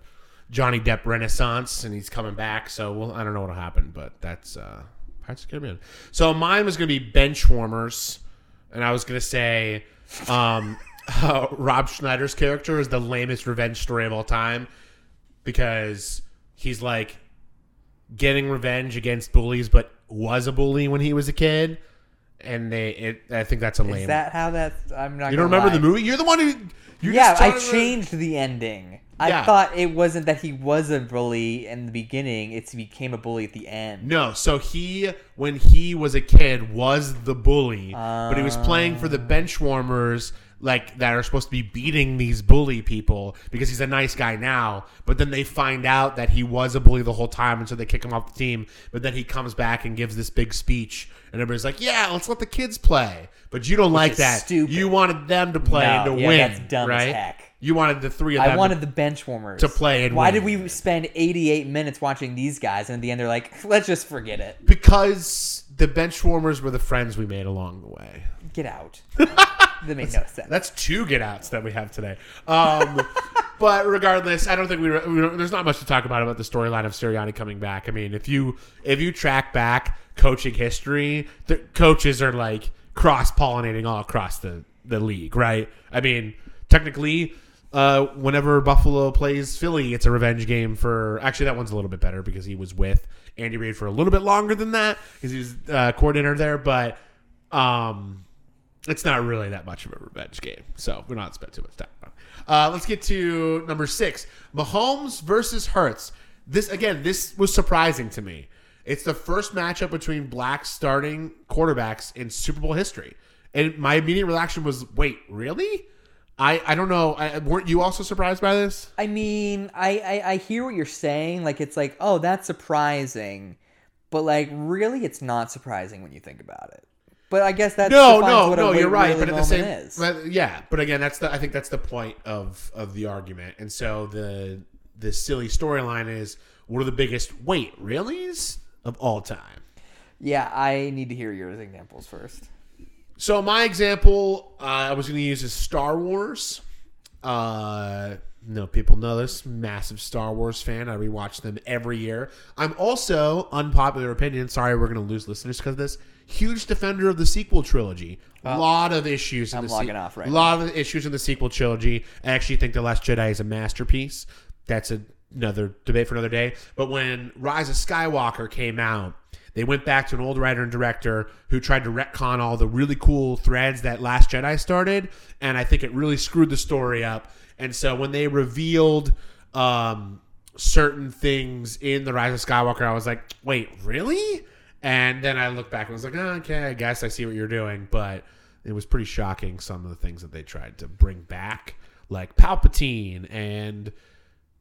Johnny Depp renaissance, and he's coming back. So well, I don't know what'll happen, but that's uh, Pirates of the Caribbean. So mine was going to be bench warmers, and I was going to say. Um, uh, Rob Schneider's character is the lamest revenge story of all time because he's like getting revenge against bullies, but was a bully when he was a kid, and they. It, I think that's a lame. Is that how that's? I'm not. you don't gonna remember lie. the movie? You're the one who. You're yeah, just I changed the ending. I Yeah. thought it wasn't that he was a bully in the beginning; it's he became a bully at the end. No, so he when he was a kid was the bully, but he was playing for the ah. bench warmers like that are supposed to be beating these bully people because he's a nice guy now. But then they find out that he was a bully the whole time, and so they kick him off the team. But then he comes back and gives this big speech, and everybody's like, "Yeah, let's let the kids play." But you don't like that. stupid. You wanted them to play No, and to yeah, win, that's dumb right? You wanted the three of them. I to- wanted the bench warmers to play and Why win. did we spend 88 minutes watching these guys, and at the end they're like, "Let's just forget it. because the bench warmers were the friends we made along the way. Get out." that made no sense. That's two get outs that we have today. Um, but regardless, I don't think we, we don't, there's not much to talk about about the storyline of Sirianni coming back. I mean, if you if you track back coaching history, the coaches are like cross pollinating all across the the league, right? I mean, technically. Uh, whenever Buffalo plays Philly, it's a revenge game for. Actually, that one's a little bit better because he was with Andy Reid for a little bit longer than that because he was uh, coordinator there. But um, it's not really that much of a revenge game, so we're not spending too much time on. it. Uh, let's get to number six: Mahomes versus Hurts. This again, this was surprising to me. It's the first matchup between black starting quarterbacks in Super Bowl history, and my immediate reaction was, "Wait, really?" I I don't know. I, weren't you also surprised by this? I mean, I, I I hear what you're saying. Like it's like, oh, that's surprising, but like really, it's not surprising when you think about it. But I guess that's no, no, no. You're right, but at the same, is. but, yeah. But again, that's the. I think that's the point of of the argument. And so the the silly storyline is one of the biggest wait reallys of all time. yeah, I need to hear your examples first. So my example, uh, I was going to use is Star Wars. Uh, no people know this. Massive Star Wars fan. I rewatch them every year. I'm also unpopular opinion. Sorry, we're going to lose listeners because of this. Huge defender of the sequel trilogy. A lot of issues. I'm the logging off right A lot of issues in the sequel trilogy. I actually think the Last Jedi is a masterpiece. That's a, another debate for another day. But when Rise of Skywalker came out, they went back to an old writer and director who tried to retcon all the really cool threads that Last Jedi started, and I think it really screwed the story up. And so when they revealed um, certain things in the Rise of Skywalker, I was like, wait, really? And then I looked back and was like, oh, okay, I guess I see what you're doing, but it was pretty shocking some of the things that they tried to bring back, like Palpatine and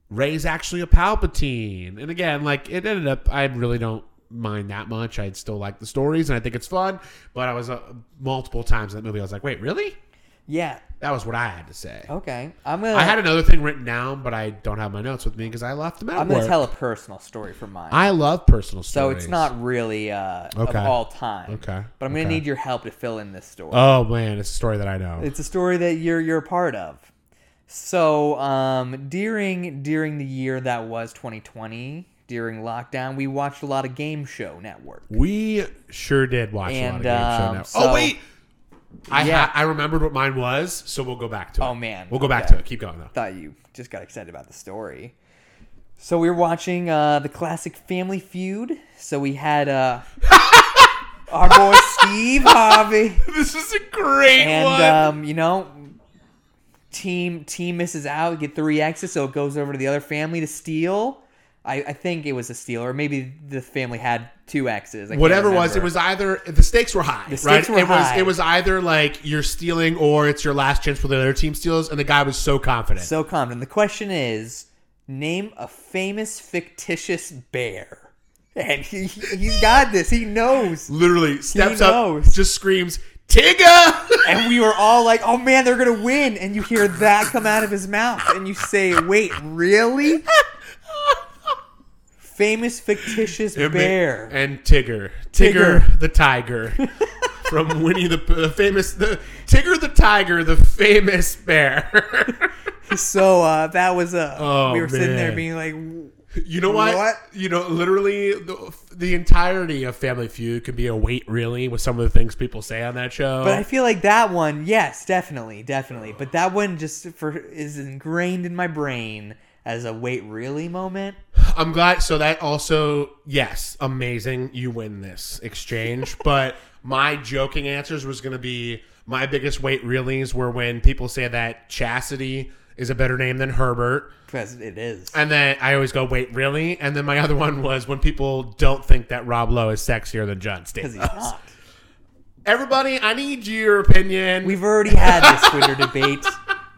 Rey's actually a Palpatine. And again, like it ended up, I really don't mind that much. I'd still like the stories and I think it's fun. But I was uh, multiple times in that movie, I was like, wait, really? Yeah. That was what I had to say. Okay. I'm gonna. I had another thing written down, but I don't have my notes with me because I left them at I'm gonna tell a personal story for mine. I love personal stories. so stories. it's not really uh, Okay. of all time. Okay. But I'm gonna Okay. need your help to fill in this story. Oh man, it's a story that I know. It's a story that you're you're a part of. So um, during during the year that was 2020, during lockdown, we watched a lot of Game Show Network. we sure did watch And, a lot of game show um, now. so- oh wait, I Yeah. ha- I remembered what mine was, so we'll go back to it. Oh, man. we'll go back to it. Keep going though. Thought you just got excited about the story. So we were watching uh, the classic Family Feud. So we had uh, our boy Steve Harvey. This is a great and one. um, you know, team team misses out, get three X's, so it goes over to the other family to steal. I, I think it was a steal, or maybe the family had two X's. I Whatever it was, it was either the stakes were high. The stakes right? were it was high. it was either like you're stealing or it's your last chance for the other team steals, and the guy was so confident. so confident. The question is, name a famous fictitious bear. And he he's got this. He knows. Literally steps up, knows. just screams, "Tigga!" And we were all like, "Oh man, they're gonna win!" And you hear that come out of his mouth, and you say, "Wait, really?" Famous fictitious And- bear. and Tigger, Tigger, the tiger from Winnie the, the famous the Tigger the tiger, the famous bear. So uh, that was a. Oh, we were sitting there man. being like, you know what? What? You know, literally the, the entirety of Family Feud could be a wait really with some of the things people say on that show. but I feel like that one, yes, definitely, definitely. But that one just for is ingrained in my brain as a wait really moment. I'm glad. So that also, yes, amazing. You win this exchange. but my joking answers was going to be my biggest wait reallys were when people say that Chastity is a better name than Herbert. Because it is. And then I always go, wait, really? And then my other one was when people don't think that Rob Lowe is sexier than John Because Stamos. he's not. Everybody, I need your opinion. We've already had this Twitter debate.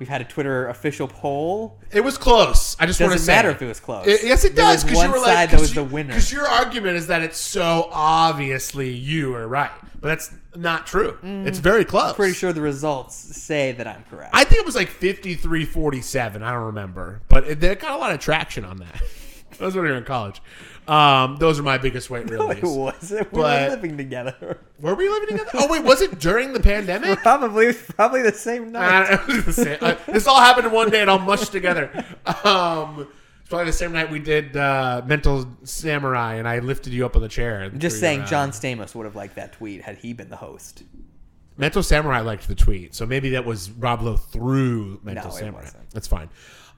We've had a Twitter official poll. it was close. I just want to Doesn't matter if it was close. It- yes, it does. Because you were like, that was the winner. Because your argument is that it's so obviously you are right, but that's not true. It's very close. Mm. Pretty sure the results say that I'm correct. I think it was like 53-47. I don't remember, but it, they got a lot of traction on that. that was when we were in college. Um, those are my biggest weight no, it wasn't. We But- were living together. Were we living together? Oh wait, was it during the pandemic? Probably, probably the same night. Uh, the same- uh, this all happened in one day and all mushed together. Um, it's probably the same night we did uh, Mental Samurai, and I lifted you up on the chair. Just saying, around. John Stamos would have liked that tweet had he been the host. Mental Samurai liked the tweet, so maybe that was Rob Lowe through Mental No, Samurai. That's fine.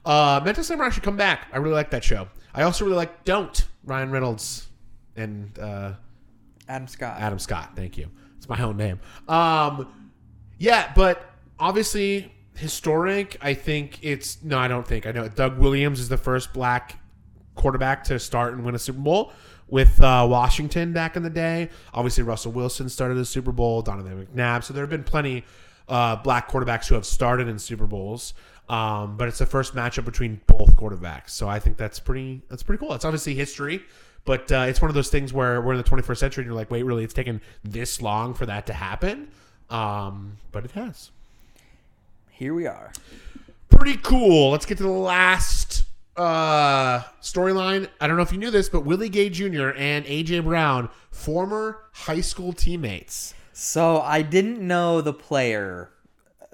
Uh, Mental Samurai should come back. I really like that show. I also really like Don't Ryan Reynolds and uh, Adam Scott. Adam Scott. Thank you. It's my own name. Um, yeah, but obviously historic. I think it's no. I don't think I know. Doug Williams is the first black quarterback to start and win a Super Bowl with uh, Washington back in the day. Obviously, Russell Wilson started the Super Bowl. Donovan McNabb. So there have been plenty uh, black quarterbacks who have started in Super Bowls. Um, but it's the first matchup between both quarterbacks. So I think that's pretty. That's pretty cool. It's obviously history. But uh, it's one of those things where we're in the 21st century and you're like, wait, really? It's taken this long for that to happen? Um, but it has. Here we are. Pretty cool. Let's get to the last uh, storyline. I don't know if you knew this, but Willie Gay Jr. and AJ Brown, former high school teammates. So I didn't know the player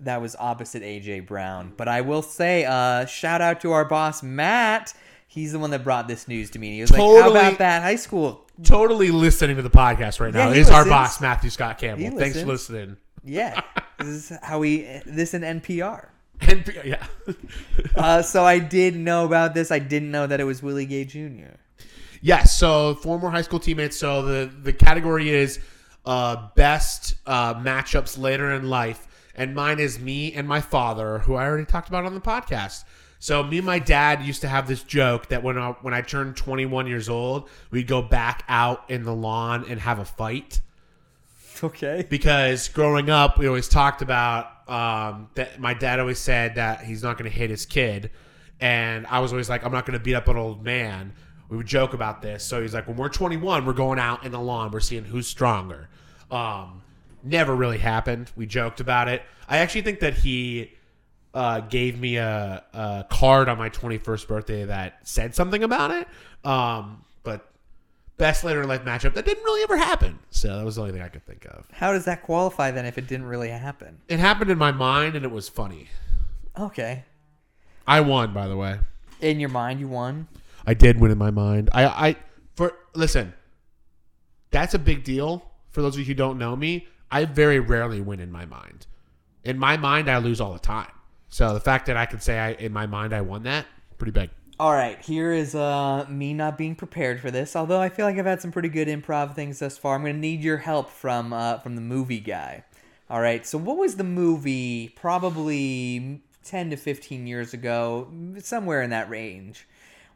that was opposite AJ Brown, but I will say, uh, shout out to our boss Matt. He's the one that brought this news to me. He was like, "How about that high school?" Totally listening to the podcast right now Yeah, is our boss, Matthew Scott Campbell. Thanks for listening. Yeah, this is how we this in NPR. And yeah. Uh, so I did know about this. I didn't know that it was Willie Gay Jr. Yes, so former high school teammates. So the the category is uh, best uh, matchups later in life, and mine is me and my father, who I already talked about on the podcast. So me and my dad used to have this joke that when I, when I turned 21 years old, we'd go back out in the lawn and have a fight Okay. because growing up, we always talked about um, that. My dad always said that he's not going to hit his kid, and I was always like, I'm not going to beat up an old man. We would joke about this. So he's like, when we're 21, we're going out in the lawn. We're seeing who's stronger. Um, never really happened. We joked about it. I actually think that he uh, gave me a, a card on my 21st birthday that said something about it. Um, but best later in life matchup that didn't really ever happen. So that was the only thing I could think of. How does that qualify then if it didn't really happen? It happened in my mind and it was funny. Okay. I won, by the way. In your mind, you won. I did win in my mind. I, I for listen, that's a big deal. For those of you who don't know me, I very rarely win in my mind. In my mind, I lose all the time. So the fact that I can say I in my mind I won that, pretty big. All right, here is uh, me not being prepared for this. Although I feel like I've had some pretty good improv things thus far. I'm going to need your help from uh, from the movie guy. All right, so what was the movie? Probably ten to fifteen years ago, somewhere in that range,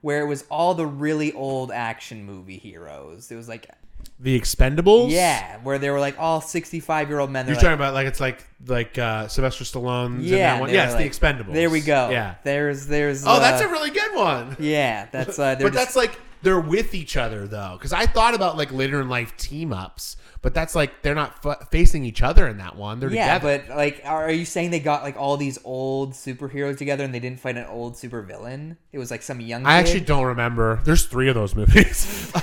where it was all the really old action movie heroes. It was like, The Expendables. yeah, where they were like all 65 year old men. You're like, talking about like it's like like uh, Sylvester Stallone's yeah, that one. Yes, like- the Expendables. There we go. Yeah. there's there's. Oh, that's uh, a really good one. yeah. That's uh, but just- that's like they're with each other though, because I thought about like later in life team ups, but that's like they're not f- facing each other in that one. They're Yeah, together. but like, are you saying they got like all these old superheroes together and they didn't fight an old supervillain? It was like some young. I kid? actually don't remember. There's three of those movies.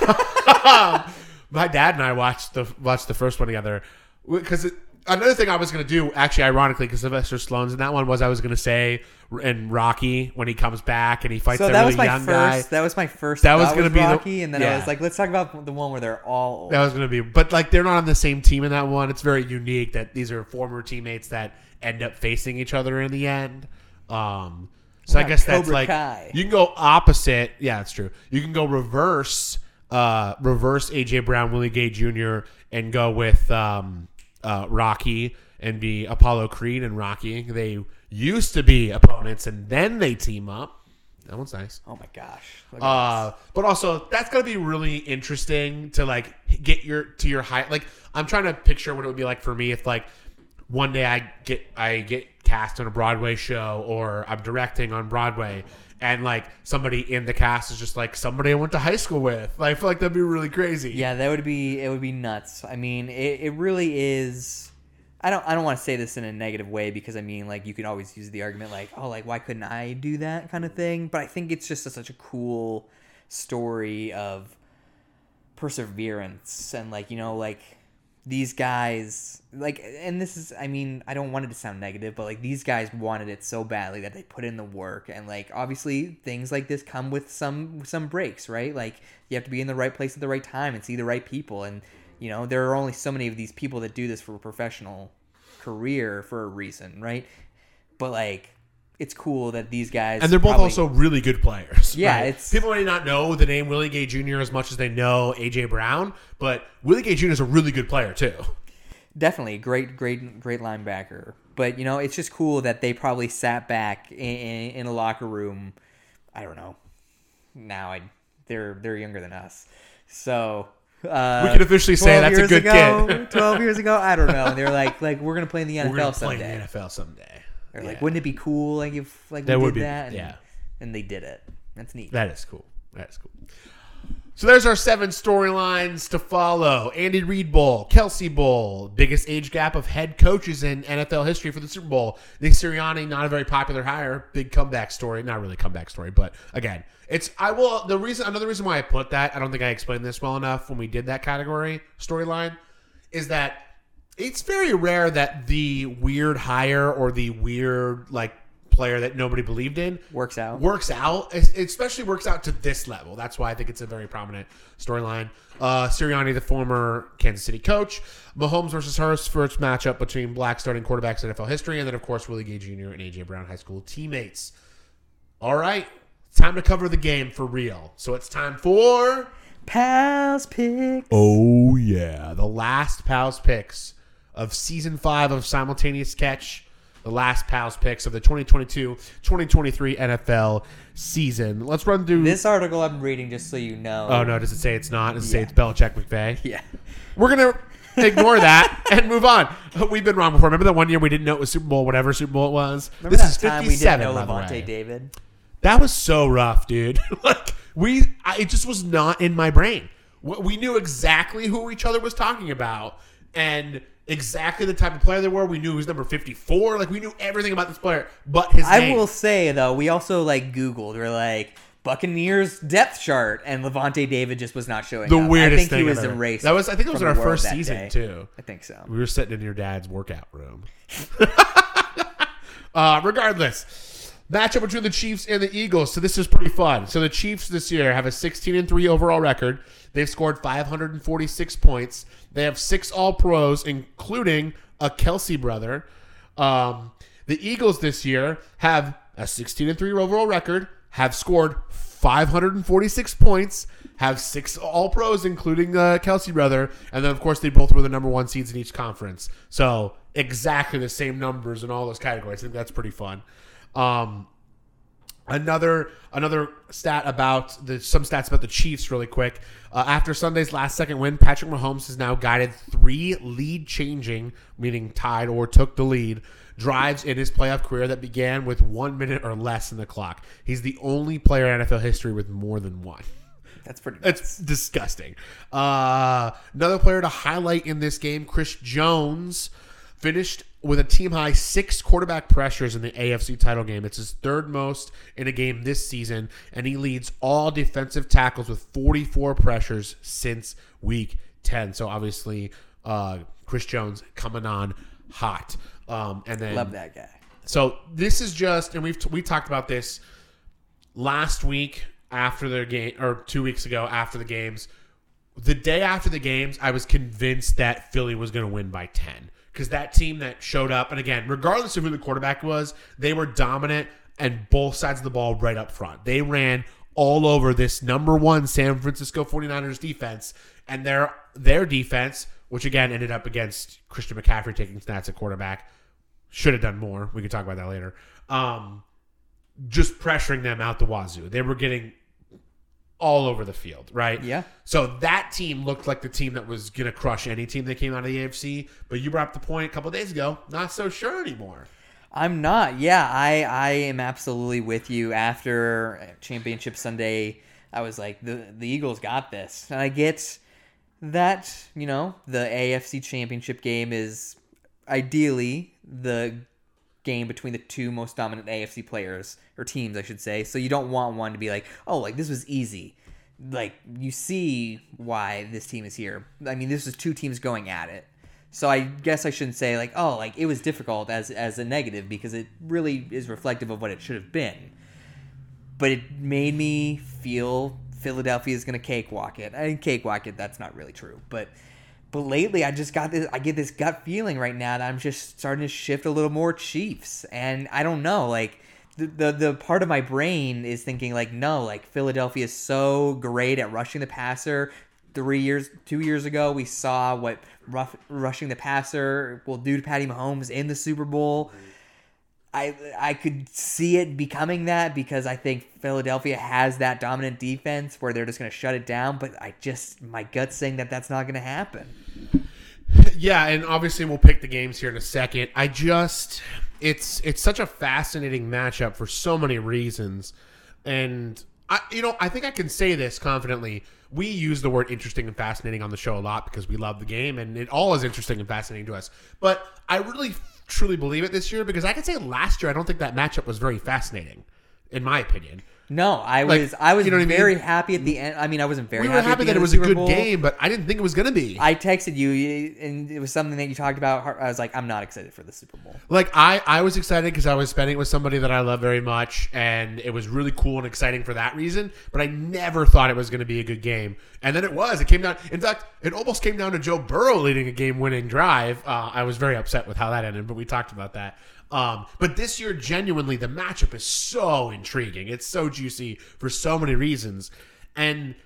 My dad and I watched the watched the first one together because another thing I was gonna do, actually, ironically, because Sylvester Stallone's in that one was I was gonna say in Rocky when he comes back and he fights So that, really was my young first. guy. That was my first. That was gonna be the- Rocky, and then I was like, let's talk about the one where they're all old. That was gonna be, but like they're not on the same team in that one. It's very unique that these are former teammates that end up facing each other in the end. Um, so I Wow, guess that's like Kai. you can go opposite. Yeah, that's true. You can go reverse, uh, reverse AJ Brown, Willie Gay Jr. and go with um, uh, Rocky and be Apollo Creed and Rocky. They used to be opponents and then they team up. That one's nice. oh my gosh. Uh, but also that's gonna be really interesting to like get your to your height. Like I'm trying to picture what it would be like for me if like one day I get I get cast on a Broadway show or I'm directing on Broadway and like somebody in the cast is just like somebody I went to high school with. Like, I feel like that'd be really crazy. Yeah, that would be it would be nuts. I mean, it, it really is I don't I don't want to say this in a negative way because I mean like you can always use the argument like, oh like why couldn't I do that kind of thing, but I think it's just a, such a cool story of perseverance and like, you know, like these guys like and this is I mean, I don't want it to sound negative, but like these guys wanted it so badly that they put in the work and like obviously things like this come with some some breaks, right? Like you have to be in the right place at the right time and see the right people and you know, there are only so many of these people that do this for a professional career for a reason, right? But like it's cool that these guys And they're both probably- also really good players. Yeah, right? it's- people may not know the name Willie Gay Jr. as much as they know AJ Brown, but Willie Gay Jr. is a really good player too. definitely great great great linebacker but you know it's just cool that they probably sat back in, in, in a locker room i don't know now i they're they're younger than us so uh, We can officially say that's a good ago, kid. 12 years ago i don't know they're like like we're gonna play in the NFL We're gonna nfl play in the NFL someday. Yeah. like wouldn't it be cool like if like That we would did be- that and, yeah. and they did it that's neat That is cool. That is cool. So there's our seven storylines to follow. Andy Reid Bowl, Kelce Bowl, biggest age gap of head coaches in NFL history for the Super Bowl. Nick Sirianni, not a very popular hire, big comeback story. Not really comeback story, but again, it's I will the reason another reason why I put that, I don't think I explained this well enough when we did that category storyline, is that it's very rare that the weird hire or the weird like player that nobody believed in Works out. Works out. It especially works out to this level. That's why I think it's a very prominent storyline. Uh, Sirianni, the former Kansas City coach, Mahomes versus Hurts, first matchup between black starting quarterbacks in NFL history, and then of course Willie Gay Jr. and AJ Brown high school teammates. All right, time to cover the game for real. So it's time for pals picks Oh yeah, the last Pals picks of season five of Simultaneous Catch. the last Pals picks of the 2022-2023 NFL season. Let's run through This article I'm reading, just so you know. Oh no, does it say it's not? Does it say it's Belichick McVay? Yeah. We're gonna ignore that and move on. Uh, we've been wrong before. Remember that one year we didn't know it was Super Bowl, whatever Super Bowl it was. Remember this that is time we didn't fifty-seven. know Lavonte. David? That was so rough, dude. like we, I, it just was not in my brain. We knew exactly who each other was talking about and exactly the type of player they were. We knew he was number fifty-four. Like we knew everything about this player, but his I name. will say though, we also like Googled. We're like Buccaneers depth chart, and Lavonte David just was not showing the up. weirdest I think thing he was ever. erased. That was, I think, it was in our first season day. too. I think so. We were sitting in your dad's workout room. uh, regardless, matchup between the Chiefs and the Eagles. So this is pretty fun. So the Chiefs this year have a 16 and three overall record. They've scored 546 points. They have six All Pros, including a Kelce brother. Um, the Eagles this year have a 16 and three overall record. Have scored 546 points. Have six All Pros, including the Kelce brother, and then of course they both were the number one seeds in each conference. So exactly the same numbers in all those categories. I think that's pretty fun. Um, Another another stat about the some stats about the Chiefs really quick. Uh, after Sunday's last second win, Patrick Mahomes has now guided three lead changing, meaning tied or took the lead, drives in his playoff career that began with one minute or less in the clock. He's the only player in NFL history with more than one. That's pretty. It's disgusting. Uh, another player to highlight in this game, Chris Jones, finished with a team high six quarterback pressures in the AFC title game. It's his third most in a game this season, and he leads all defensive tackles with 44 pressures since week 10. So obviously, uh, Chris Jones coming on hot. Um, and then Love that guy. so this is just, and we've we talked about this last week after the game, or two weeks ago after the games. The day after the games, I was convinced that Philly was going to win by ten because that team that showed up, and again, regardless of who the quarterback was, they were dominant and both sides of the ball right up front. They ran all over this number one San Francisco 49ers defense, and their their defense, which again ended up against Christian McCaffrey taking snaps at quarterback, should have done more. We can talk about that later. Um, just pressuring them out the wazoo. They were getting all over the field, right? Yeah. So that team looked like the team that was going to crush any team that came out of the AFC. But you brought up the point a couple days ago. Not so sure anymore. I'm not. Yeah, I I am absolutely with you. After Championship Sunday, I was like, the the Eagles got this, and I get that. You know, the AFC Championship game is ideally the game between the two most dominant AFC players or teams, I should say. So you don't want one to be like, oh, like this was easy. Like you see why this team is here. I mean, this is two teams going at it. So I guess I shouldn't say like, oh, like it was difficult as as a negative because it really is reflective of what it should have been. But it made me feel Philadelphia is going to cakewalk it. I mean, cakewalk it. That's not really true, but but lately I just got this. I get this gut feeling right now that I'm just starting to shift a little more Chiefs, and I don't know, like. The, the, the part of my brain is thinking like no like Philadelphia is so great at rushing the passer three years, two years ago, we saw what rough, rushing the passer will do to Patty Mahomes in the Super Bowl. I I could see it becoming that because I think Philadelphia has that dominant defense where they're just going to shut it down. But I just my gut's saying that that's not going to happen. Yeah, and obviously we'll pick the games here in a second. I just it's it's such a fascinating matchup for so many reasons. And I you know, I think I can say this confidently. We use the word interesting and fascinating on the show a lot because we love the game and it all is interesting and fascinating to us. But I really truly believe it this year because I can say last year I don't think that matchup was very fascinating in my opinion. No, I Like, was I was you know what I mean? very happy at the end. I mean, I wasn't very We were happy, at the that end it of was the a Super good Bowl. game, but I didn't think it was going to be. I texted you, and it was something that you talked about. I was like, I'm not excited for the Super Bowl. Like I, I was excited because I was spending it with somebody that I love very much, and it was really cool and exciting for that reason. But I never thought it was going to be a good game, and then it was. It came down. In fact, it almost came down to Joe Burrow leading a game-winning drive. Uh, I was very upset with how that ended, but we talked about that. Um, but this year, genuinely, the matchup is so intriguing. It's so juicy for so many reasons, and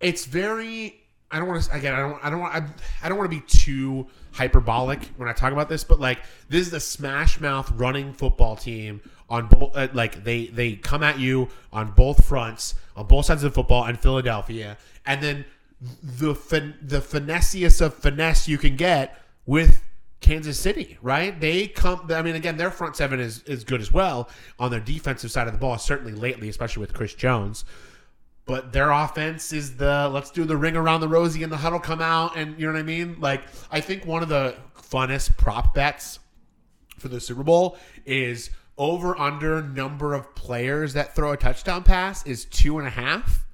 it's very I don't want to again. I don't. I don't want. I, I don't want to be too hyperbolic when I talk about this, but like this is a smash mouth running football team on both. Uh, like they they come at you on both fronts, on both sides of the football, in Philadelphia, and then the fin- the finessiest of finesse you can get with Kansas City, right? They come. I mean, again, their front seven is is good as well on their defensive side of the ball. Certainly lately, especially with Chris Jones. But their offense is the let's do the ring around the rosy and the huddle come out and you know what I mean. Like I think one of the funnest prop bets for the Super Bowl is over under number of players that throw a touchdown pass is two and a half.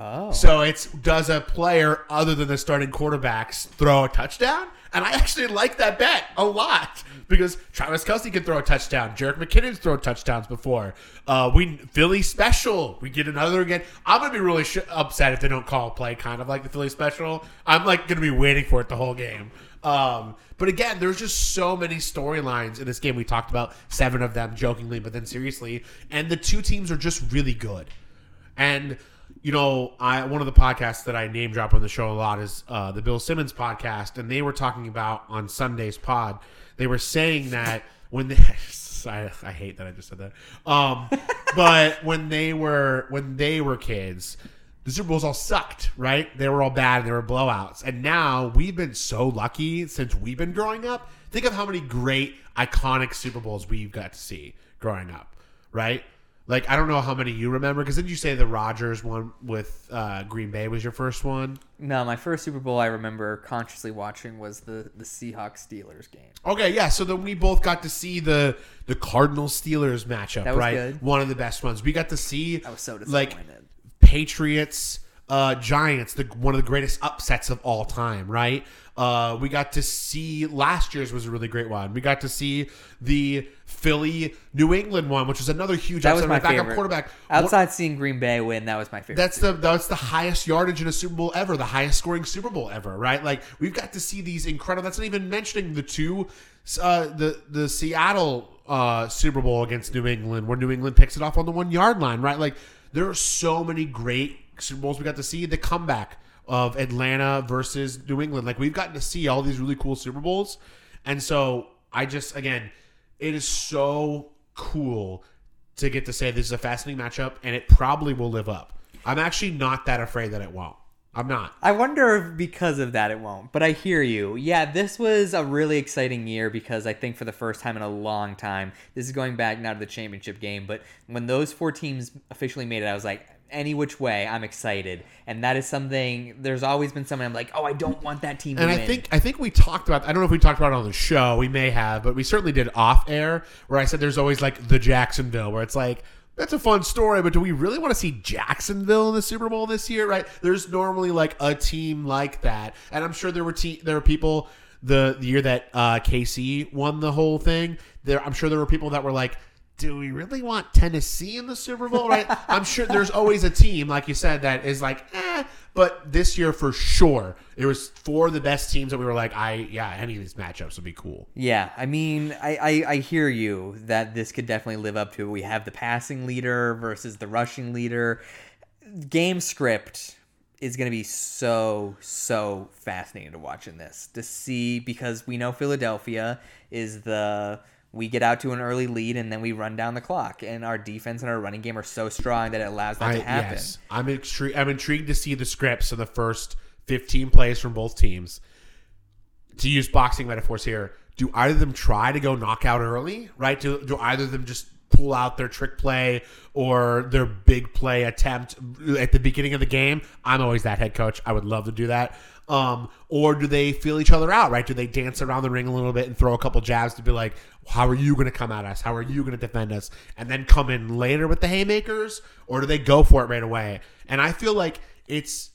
Oh. So it's does a player other than the starting quarterbacks throw a touchdown? And I actually like that bet a lot because Travis Kelce can throw a touchdown. Jerick McKinnon's thrown touchdowns before. Uh, we Philly special. We get another again. I'm gonna be really sh- upset if they don't call a play kind of like the Philly special. I'm like gonna be waiting for it the whole game. Um, but again, there's just so many storylines in this game. We talked about seven of them jokingly, but then seriously, and the two teams are just really good. And you know, I one of the podcasts that I name drop on the show a lot is uh, the Bill Simmons podcast, and they were talking about on Sunday's pod. They were saying that when they, I, I hate that I just said that, um, but when they were when they were kids, the Super Bowls all sucked, right? They were all bad and they were blowouts. And now we've been so lucky since we've been growing up. Think of how many great, iconic Super Bowls we've got to see growing up, right? Like I don't know how many you remember because didn't you say the Rogers one with uh, Green Bay was your first one? No, my first Super Bowl I remember consciously watching was the the Seahawks Steelers game. Okay, yeah. So then we both got to see the the Cardinals Steelers matchup, right? good. One of the best ones. We got to see I was so like disappointed. Patriots, uh, Giants, the one of the greatest upsets of all time, right? Uh, we got to see last year's was a really great one. We got to see the Philly New England one, which was another huge That was my backup favorite. quarterback. Outside seeing Green Bay win, that was my favorite. That's the that's the highest yardage in a Super Bowl ever, the highest scoring Super Bowl ever, right? Like we've got to see these incredible. That's not even mentioning the two, uh, the the Seattle uh, Super Bowl against New England, where New England picks it off on the one yard line, right? Like there are so many great Super Bowls we got to see. The comeback of Atlanta versus New England, like we've gotten to see all these really cool Super Bowls, and so I just again, it is so cool to get to say this is a fascinating matchup, and it probably will live up. I'm actually not that afraid that it won't. I'm not. I wonder if because of that it won't. But I hear you. Yeah, this was a really exciting year because I think for the first time in a long time, this is going back now to the championship game. But when those four teams officially made it, I was like, any which way, I'm excited. And that is something. There's always been something I'm like, oh, I don't want that team And win. I think I think we talked about. I don't know if we talked about it on the show. We may have, but we certainly did off air where I said there's always like the Jacksonville, where it's like that's a fun story, but do we really want to see Jacksonville in the Super Bowl this year? Right? There's normally like a team like that, and I'm sure there were te- there were people the, the year that uh, KC won the whole thing. There, I'm sure there were people that were like. Do we really want Tennessee in the Super Bowl? Right? I'm sure there's always a team, like you said, that is like, eh. But this year, for sure, it was four of the best teams that we were like, I yeah, any of these matchups would be cool. Yeah, I mean, I, I, I hear you that this could definitely live up to it. We have the passing leader versus the rushing leader. Game script is going to be so, so fascinating to watch in this. To see, because we know Philadelphia is the. We get out to an early lead and then we run down the clock. And our defense and our running game are so strong that it allows that I, to happen. yes, I'm intrigued. I'm intrigued to see the scripts of the first 15 plays from both teams. To use boxing metaphors here, do either of them try to go knockout early? Right? Do, do either of them just pull out their trick play or their big play attempt at the beginning of the game? I'm always that head coach. I would love to do that. Um, or do they feel each other out? Right? Do they dance around the ring a little bit and throw a couple jabs to be like, how are you going to come at us? How are you going to defend us? And then come in later with the haymakers, or do they go for it right away? And I feel like it's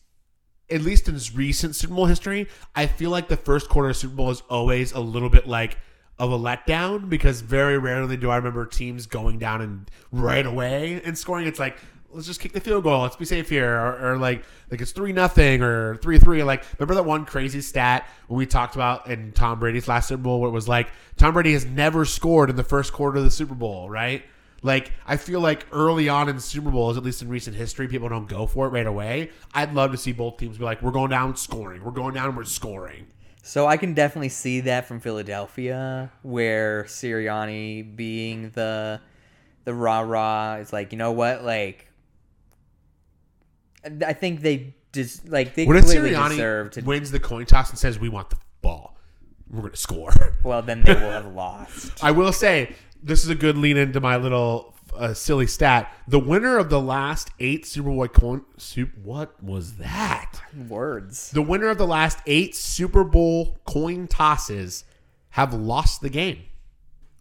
at least in recent Super Bowl history, I feel like the first quarter of Super Bowl is always a little bit like of a letdown because very rarely do I remember teams going down and right away and scoring. It's like let's just kick the field goal. Let's be safe here, or, or like like it's three nothing or three three. Like remember that one crazy stat when we talked about in Tom Brady's last Super Bowl where it was like Tom Brady has never scored in the first quarter of the Super Bowl, right? Like I feel like early on in Super Bowls, at least in recent history, people don't go for it right away. I'd love to see both teams be like, "We're going down scoring. We're going down. We're scoring." So I can definitely see that from Philadelphia, where Sirianni being the the rah rah is like, you know what, like I think they just like they What clearly deserve to. wins the coin toss and says, "We want the ball. We're going to score." Well, then they will have lost. I will say this is a good lean into my little uh, silly stat. The winner of the last eight Super Bowl coin. Super, what was that? Words. The winner of the last eight Super Bowl coin tosses have lost the game.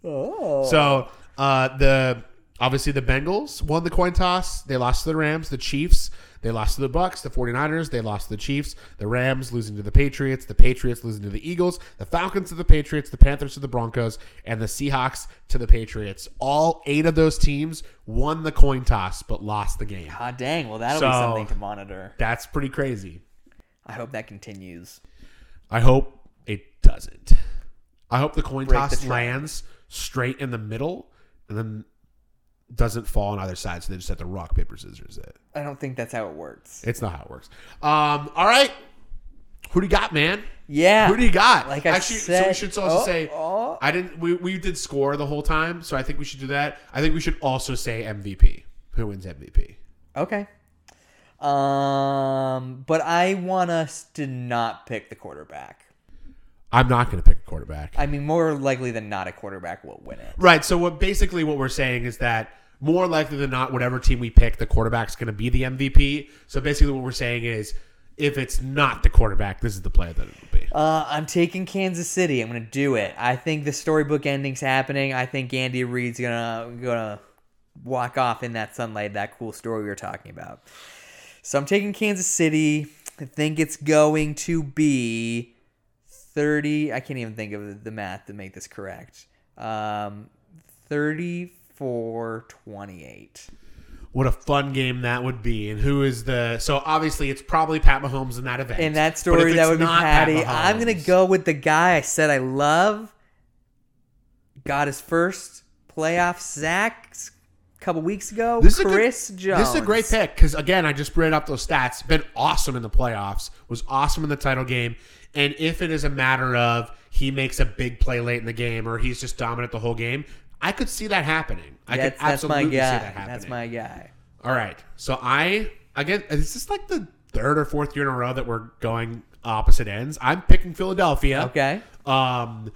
Oh. So uh, the obviously the Bengals won the coin toss. They lost to the Rams. The Chiefs they lost to the Bucks. The 49ers they lost to the Chiefs. The Rams losing to the Patriots. The Patriots losing to the Eagles. The Falcons to the Patriots. The Panthers to the Broncos. And the Seahawks to the Patriots. All eight of those teams won the coin toss but lost the game. Ah, dang. Well, that'll So- be something to monitor. That's pretty crazy. I hope that continues. I hope it doesn't. I hope the coin Break toss the lands straight in the middle and then doesn't fall on either side, so they just have to rock, paper, scissors it. I don't think that's how it works. It's not how it works. Um, all right. Who do you got, man? Yeah. Who do you got? Like I Actually, so said- we should also Oh, say oh. I didn't. We, we did score the whole time, so I think we should do that. I think we should also say MVP. Who wins MVP? Okay. Um, but I want us to not pick the quarterback. I'm not going to pick a quarterback. I mean, more likely than not, a quarterback will win it. Right. So what basically what we're saying is that more likely than not, whatever team we pick, the quarterback's going to be the MVP. So basically, what we're saying is, if it's not the quarterback, this is the player that it will be. Uh, I'm taking Kansas City. I'm gonna do it. I think the storybook ending's happening. I think Andy Reid's gonna gonna walk off in that sunlight. That cool story we were talking about. So I'm taking Kansas City. I think it's going to be 30. I can't even think of the math to make this correct. Um, 34 28. What a fun game that would be! And who is the? So obviously, it's probably Pat Mahomes in that event. In that story, that would be not Pat Patty. I'm gonna go with the guy I said I love. Got his first playoff sack a couple weeks ago. This is a good- Jones. This is a great pick because again, I just read up those stats. Been awesome in the playoffs. Was awesome in the title game. And if it is a matter of he makes a big play late in the game or he's just dominant the whole game, I could see that happening. I That's, could that's my absolutely see that happening. That's my guy. All right. So I again, is this like the third or fourth year in a row that we're going opposite ends? I'm picking Philadelphia. Okay. Um,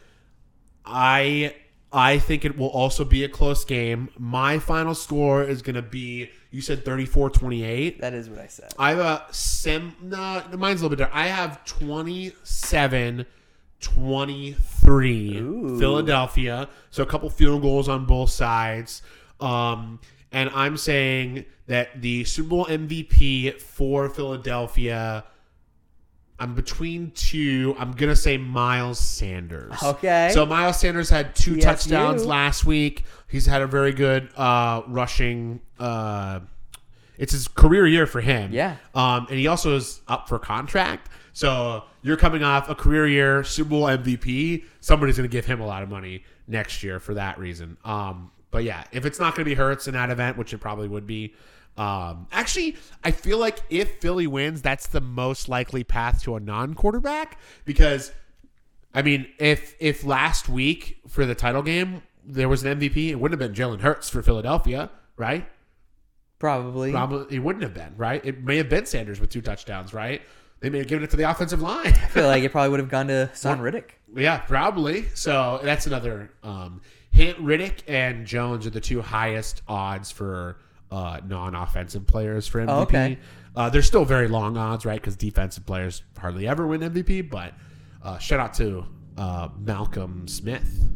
I I think it will also be a close game. My final score is going to be you said 34-28. That is what I said. I have a sim no, mine's a little bit different. I have 27 23 Philadelphia. So a couple field goals on both sides. Um and I'm saying that the Super Bowl MVP for Philadelphia I'm between two. I'm gonna say Miles Sanders. Okay. So Miles Sanders had two Yes, touchdowns you. last week. He's had a very good uh, rushing. Uh, it's his career year for him. Yeah. Um, and he also is up for contract. So you're coming off a career year Super Bowl MVP. Somebody's gonna give him a lot of money next year for that reason. Um, but yeah, if it's not gonna be Hurts in that event, which it probably would be. Um, actually, I feel like if Philly wins, that's the most likely path to a non-quarterback because I mean, if if last week for the title game there was an MVP, it wouldn't have been Jalen Hurts for Philadelphia, right? Probably. Probably it wouldn't have been, right? It may have been Sanders with two touchdowns, right? They may have given it to the offensive line. I feel like it probably would have gone to Son Reddick. yeah, probably. So that's another um, hint. Reddick and Jones are the two highest odds for uh, non-offensive players for MVP. Oh, okay. Uh, they're still very long odds, right? Because defensive players hardly ever win MVP. But uh, shout out to uh, Malcolm Smith.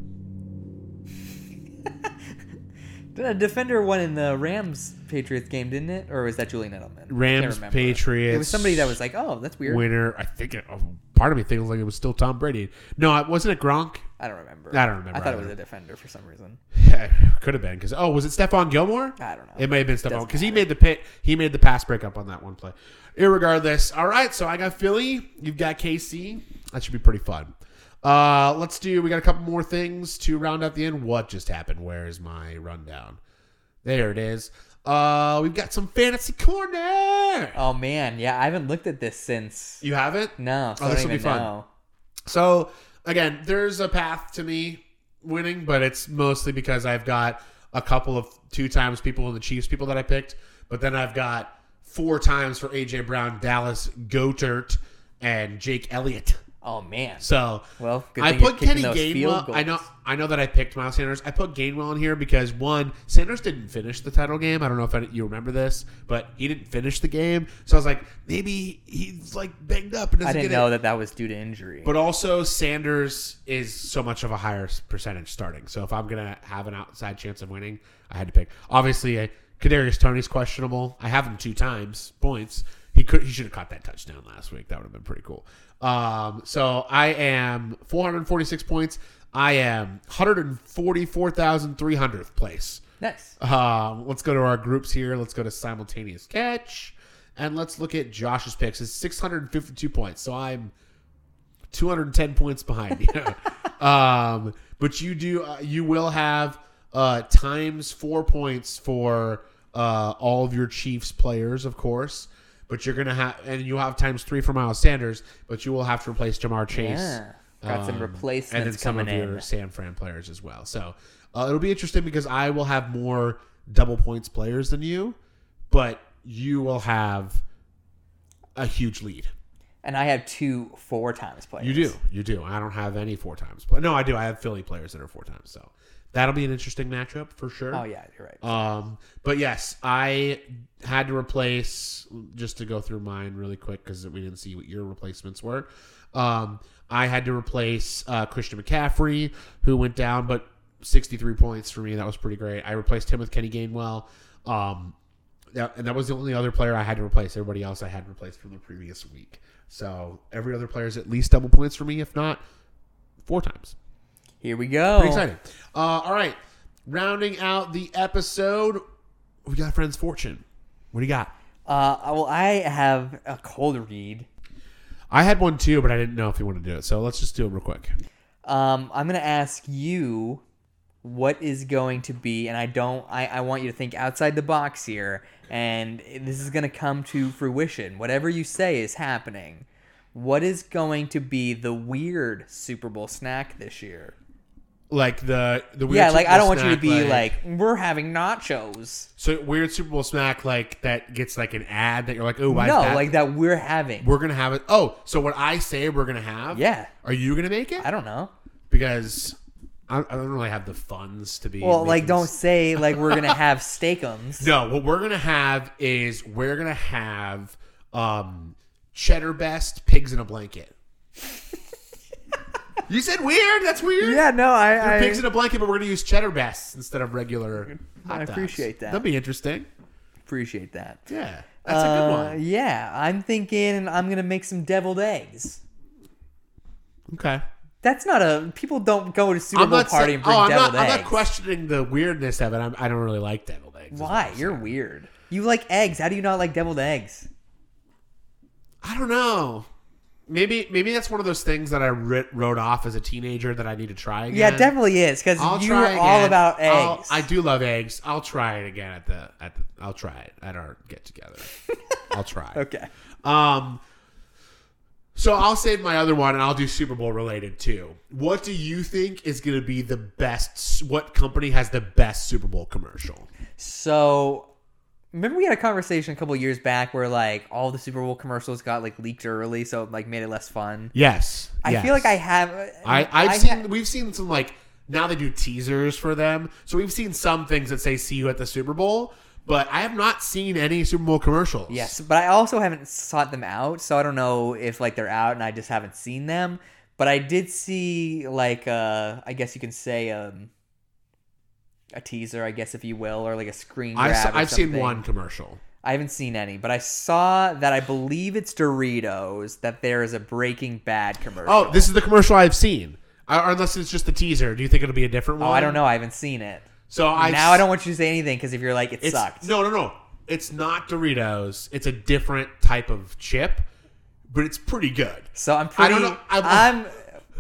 a defender won in the Rams Patriots game, didn't it? Or was that Julian Edelman? Rams. Patriots. It was somebody that was like, "Oh, that's weird." winner. I think it, oh, part of me thinks like it was still Tom Brady. No, it wasn't it Gronk. I don't remember. I don't remember I thought it either. was a defender for some reason. Yeah, could have been because oh, was it Stephon Gilmore? I don't know. It may have been Stephon because he made the pit. He made the pass breakup on that one play. Irregardless, all right. So I got Philly. You've got KC. That should be pretty fun. Uh, let's do. We got a couple more things to round out the end. What just happened? Where is my rundown? There it is. Uh, we've got some fantasy corner. Oh man, yeah, I haven't looked at this since. You have it? No, so Oh, this will be fun. know. So again, there's a path to me winning, but it's mostly because I've got a couple of two times people in the Chiefs people that I picked, but then I've got four times for AJ Brown, Dallas Goetert, and Jake Elliott. Oh man. So Well, good I thing put Kenny Gainwell. I know. I know that I picked Miles Sanders. I put Gainwell in here because one, Sanders didn't finish the title game. I don't know if any- you remember this, but he didn't finish the game. So I was like, maybe he's like banged up and doesn't I didn't know it. that that was due to injury. But also, Sanders is so much of a higher percentage starting. So if I'm gonna have an outside chance of winning, I had to pick. Obviously, uh, Kadarius Toney's questionable. I have him two times points. He could he should have caught that touchdown last week. That would have been pretty cool. Um, so I am 446 points. I am 144,300th place. nice. Um, let's go to our groups here. Let's go to simultaneous catch, and let's look at Josh's picks. It's 652 points, so I'm 210 points behind you. um, but you do, uh, you will have uh, times four points for uh, all of your Chiefs players, of course. But you're gonna have, and you'll have times three for Miles Sanders. But you will have to replace Ja'Marr Chase. Yeah. Got some Um, replacements and then some coming of your in. San Fran players as well. So uh, it'll be interesting because I will have more double points players than you, but you will have a huge lead. And I have two four times players. You do, you do. I don't have any four times, but no, I do. I have Philly players that are four times. So that'll be an interesting matchup for sure. Oh yeah, you're right. Um, but yes, I had to replace just to go through mine really quick because we didn't see what your replacements were. Um, I had to replace uh, Christian McCaffrey, who went down, but 63 points for me. That was pretty great. I replaced him with Kenny Gainwell. Um, that, and that was the only other player I had to replace. Everybody else I had replaced from the previous week. So every other player is at least double points for me, if not four times. Here we go. Pretty exciting. Uh, all right. Rounding out the episode, we got Friends Fortune. What do you got? Uh, well, I have a cold read. I had one too, but I didn't know if you wanted to do it. So let's just do it real quick. Um, I'm gonna ask you what is going to be, and I don't. I, I want you to think outside the box here, and this is gonna come to fruition. Whatever you say is happening. What is going to be the weird Super Bowl snack this year? Like the the weird yeah, like Super I don't want you to snack, be like, we're having nachos. so weird Super Bowl snack like that gets like an ad that you're like, oh, why no, that? like that we're having. we're gonna have it. Oh, so what I say we're gonna have? Yeah. Are you gonna make it? I don't know. because I, I don't really have the funds to be. Well, like making don't say like we're gonna have steakums. No, what we're gonna have is we're gonna have um cheddar best pigs in a blanket. you said weird. That's weird. Yeah, no, I, I pigs in a blanket, but we're gonna use cheddar best instead of regular. Hot I dogs. appreciate that. That'd be interesting. appreciate that. Yeah, that's a good Uh, one. Yeah, I'm thinking I'm gonna make some deviled eggs. Okay. That's not a people don't go to Super Bowl party saying- and bring oh, I'm deviled not, I'm not questioning the weirdness of it. I'm, I don't really like deviled eggs. is what Why? I'm You're saying. weird. You like eggs. How do you not like deviled eggs? I don't know. Maybe maybe that's one of those things that I writ, wrote off as a teenager that I need to try again. Yeah, it definitely is because you try were all about I'll- eggs. I do love eggs. I'll try it again at the at the. I'll try it at our get together. I'll try. Okay. Um. So I'll save my other one, and I'll do Super Bowl related too. What do you think is going to be the best? What company has the best Super Bowl commercial? So, remember we had a conversation a couple years back where like all the Super Bowl commercials got like leaked early, so it like made it less fun. Yes, I yes. feel like I have. I I've I seen ha- we've seen some like now they do teasers for them, so we've seen some things that say "See you at the Super Bowl," but I have not seen any Super Bowl commercials. Yes, but I also haven't sought them out, so I don't know if like they're out and I just haven't seen them. But I did see like uh I guess you can say um a teaser, I guess if you will, or like a screen grab. I saw, or I've seen one commercial. I haven't seen any, but I saw that I believe it's Doritos that there is a Breaking Bad commercial. Oh, this is the commercial I've seen. Uh, Or unless it's just the teaser. Do you think it'll be a different Oh, one? I don't know. I haven't seen it. So I now I don't want you to say anything because if you're like it It's, sucked. No, no, no. It's not Doritos. It's a different type of chip, but it's pretty good. So I'm I pretty. don't know. I'm,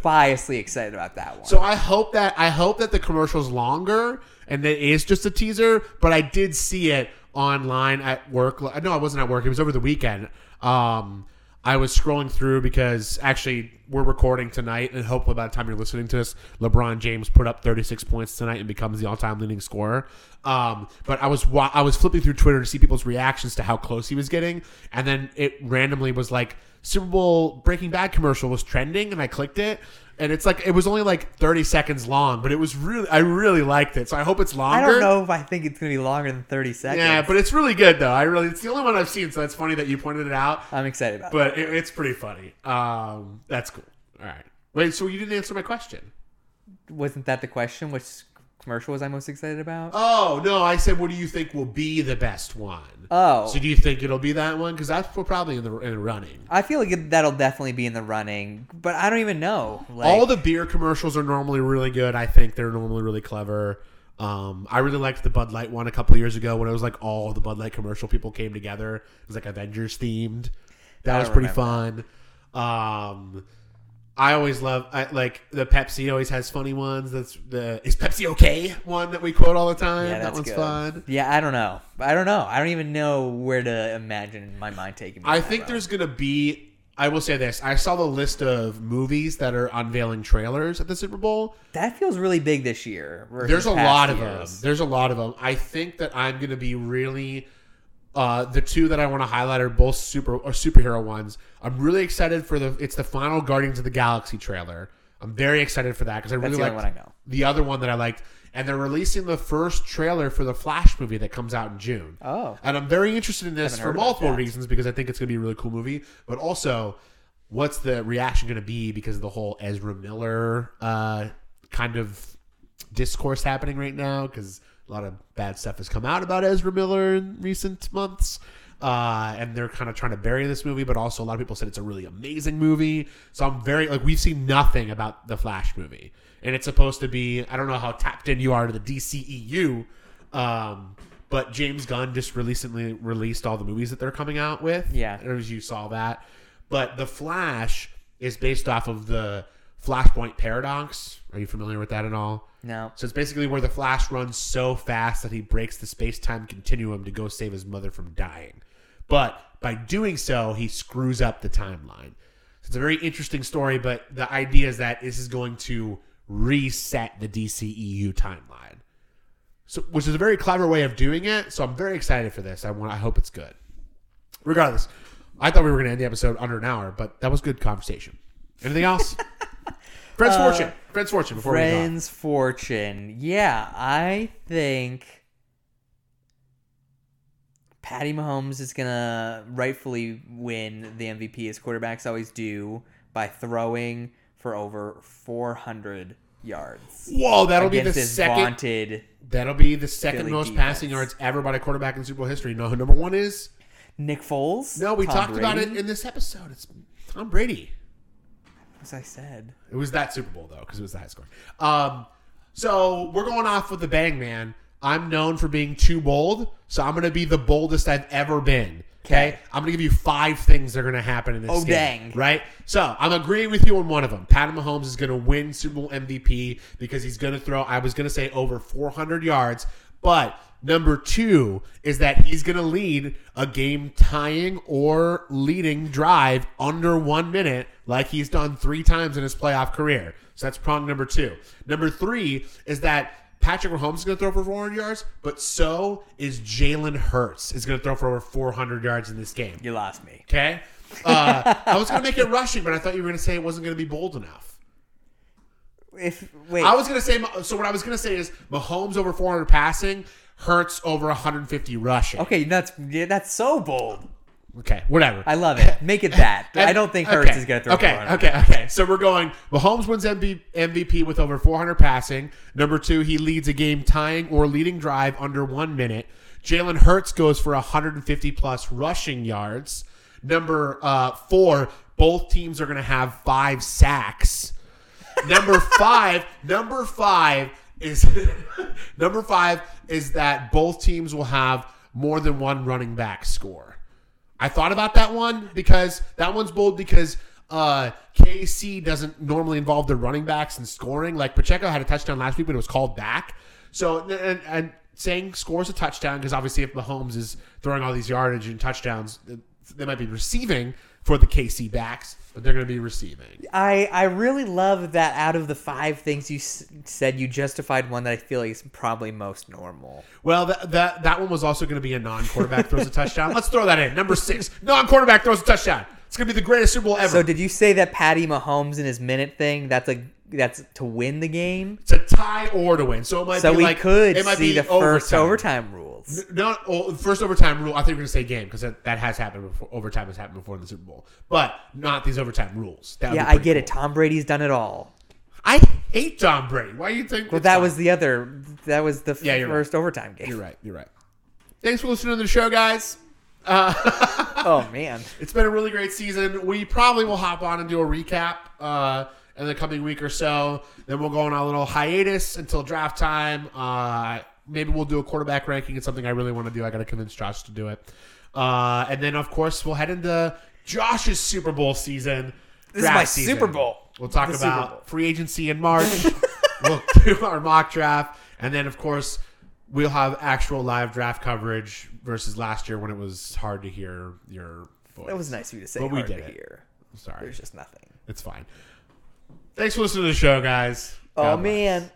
biasly excited about that one. So I hope that I hope that the commercial's longer and it is just a teaser. But I did see it online at work. No, I wasn't at work. It was over the weekend. Um, I was scrolling through because actually we're recording tonight, and hopefully by the time you're listening to this, LeBron James put up 36 points tonight and becomes the all-time leading scorer. Um, but I was wa- I was flipping through Twitter to see people's reactions to how close he was getting, and then it randomly was like Super Bowl Breaking Bad commercial was trending, and I clicked it. And it's like it was only like 30 seconds long, but it was really I really liked it. So I hope it's longer. I don't know if I think it's gonna be longer than 30 seconds. Yeah, but it's really good though. I really it's the only one I've seen, so it's funny that you pointed it out. I'm excited about it. But it, it's pretty funny. Um, that's cool. All right. Wait, so you didn't answer my question? Wasn't that the question? Which commercial was I most excited about? Oh no, I said, what do you think will be the best one? Oh. so do you think it'll be that one? Because that's probably in the in the running. I feel like that'll definitely be in the running, but I don't even know. Like, All the beer commercials are normally really good. I think they're normally really clever. Um, I really liked the Bud Light one a couple years ago when it was like all the Bud Light commercial people came together. It was like Avengers themed. That was pretty fun. Um, I always love I, like the Pepsi always has funny ones. That's the is Pepsi okay one that we quote all the time. yeah, that one's good. fun. Yeah, I don't know. I don't know. I don't even know where to imagine my mind taking me. I think road. there's gonna be. I will say this: I saw the list of movies that are unveiling trailers at the Super Bowl. that feels really big this year. There's a lot of them. There's a lot of them. I think that I'm going to be really. Uh, the two that I want to highlight are both super or superhero ones. I'm really excited for the. It's the final Guardians of the Galaxy trailer. I'm very excited for that because I really like one I know. the other one that I liked. And they're releasing the first trailer for the Flash movie that comes out in June. Oh. and I'm very interested in this for multiple reasons because I think it's going to be a really cool movie, but also what's the reaction going to be because of the whole Ezra Miller uh, kind of discourse happening right now because a lot of bad stuff has come out about Ezra Miller in recent months. Uh, and they're kind of trying to bury this movie, but also a lot of people said it's a really amazing movie. So I'm very like we've seen nothing about the Flash movie, and it's supposed to be. I don't know how tapped in you are to the DCEU, um, but James Gunn just recently released all the movies that they're coming out with. Yeah. I don't know if you saw that, but the Flash is based off of the Flashpoint paradox. Are you familiar with that at all? No. So it's basically where the Flash runs so fast that he breaks the space time continuum to go save his mother from dying. But by doing so, he screws up the timeline. So it's a very interesting story, but the idea is that this is going to reset the DCEU timeline. So, which is a very clever way of doing it. So I'm very excited for this. I want. I hope it's good. Regardless, I thought we were going to end the episode under an hour, but that was good conversation. Anything else? Friends uh, fortune. Friends fortune. Before we go. Friends fortune. Yeah, I think Patty Mahomes is gonna rightfully win the MVP as quarterbacks always do by throwing for over 400 yards. Whoa, that'll be the second. That'll be the second Philly most defense. passing yards ever by a quarterback in Super Bowl history. You know who number one is? Nick Foles. No, we Tom talked about it in this episode. It's Tom Brady. As I said. It was that Super Bowl though, because it was the high score. Um, so we're going off with the bang, man. I'm known for being too bold, so I'm going to be the boldest I've ever been. Okay, Okay. I'm going to give you five things that are going to happen in this Oh, game. dang. Right? So I'm agreeing with you on one of them. Pat Mahomes is going to win Super Bowl MVP because he's going to throw. I was going to say over 400 yards, but number two is that he's going to lead a game tying or leading drive under one minute, like he's done three times in his playoff career. So that's prong number two. Number three is that Patrick Mahomes is going to throw for 400 yards, but so is Jalen Hurts is going to throw for over 400 yards in this game. You lost me. Okay. Uh, I was going to make it rushing, but I thought you were going to say it wasn't going to be bold enough. If wait, I was going to say so. What I was going to say is Mahomes over 400 passing, Hurts over 150 rushing. okay, that's yeah, that's so bold. Okay, whatever. I love it. Make it that. I don't think Hurts Okay, is going to throw. Okay, okay, okay. So we're going. Mahomes wins MV MVP with over 400 passing. Number two, he leads a game tying or leading drive under one minute. Jalen Hurts goes for 150 plus rushing yards. Number uh, four, both teams are going to have five sacks. Number five, number five is number five is that both teams will have more than one running back score. I thought about that one because that one's bold because Uh, KC doesn't normally involve their running backs in scoring. Like Pacheco had a touchdown last week, but it was called back. So and, and saying scores a touchdown because obviously if Mahomes is throwing all these yardage and touchdowns, they might be receiving for the KC backs, but they're going to be receiving. I I really love that out of the five things you s- said, you justified one that I feel like is probably most normal. Well, that that, that one was also going to be a non-quarterback throws a touchdown. Let's throw that in. Number six, non-quarterback throws a touchdown. It's going to be the greatest Super Bowl ever. So did you say that Patty Mahomes in his minute thing? That's a that's to win the game. it's a tie or to win. So it might So be we like could it might see be the first overtime. overtime rules. No, oh, first overtime rule. I think we're going to say game because that, that has happened before. Overtime has happened before in the Super Bowl, but not these overtime rules. That Yeah, I get it. Tom Brady's done it all. I hate Tom Brady. Why do you think? Well, that Tom? was the other. That was the Yeah, you're right. first overtime game. You're right. You're right. Thanks for listening to the show, guys. Oh man. It's been a really great season. We probably will hop on and do a recap uh, in the coming week or so. Then we'll go on a little hiatus until draft time. Uh, maybe we'll do a quarterback ranking. It's something I really want to do. I got to convince Josh to do it. Uh, and then, of course, we'll head into Josh's Super Bowl season. This is my season. Super Bowl. We'll talk The about free agency in March. we'll do our mock draft. And then, of course, we'll have actual live draft coverage versus last year when it was hard to hear your voice. That was nice of you to say. But we did to it. hear. Sorry. There's just nothing. It's fine. Thanks for listening to the show, guys. Oh God bless. man.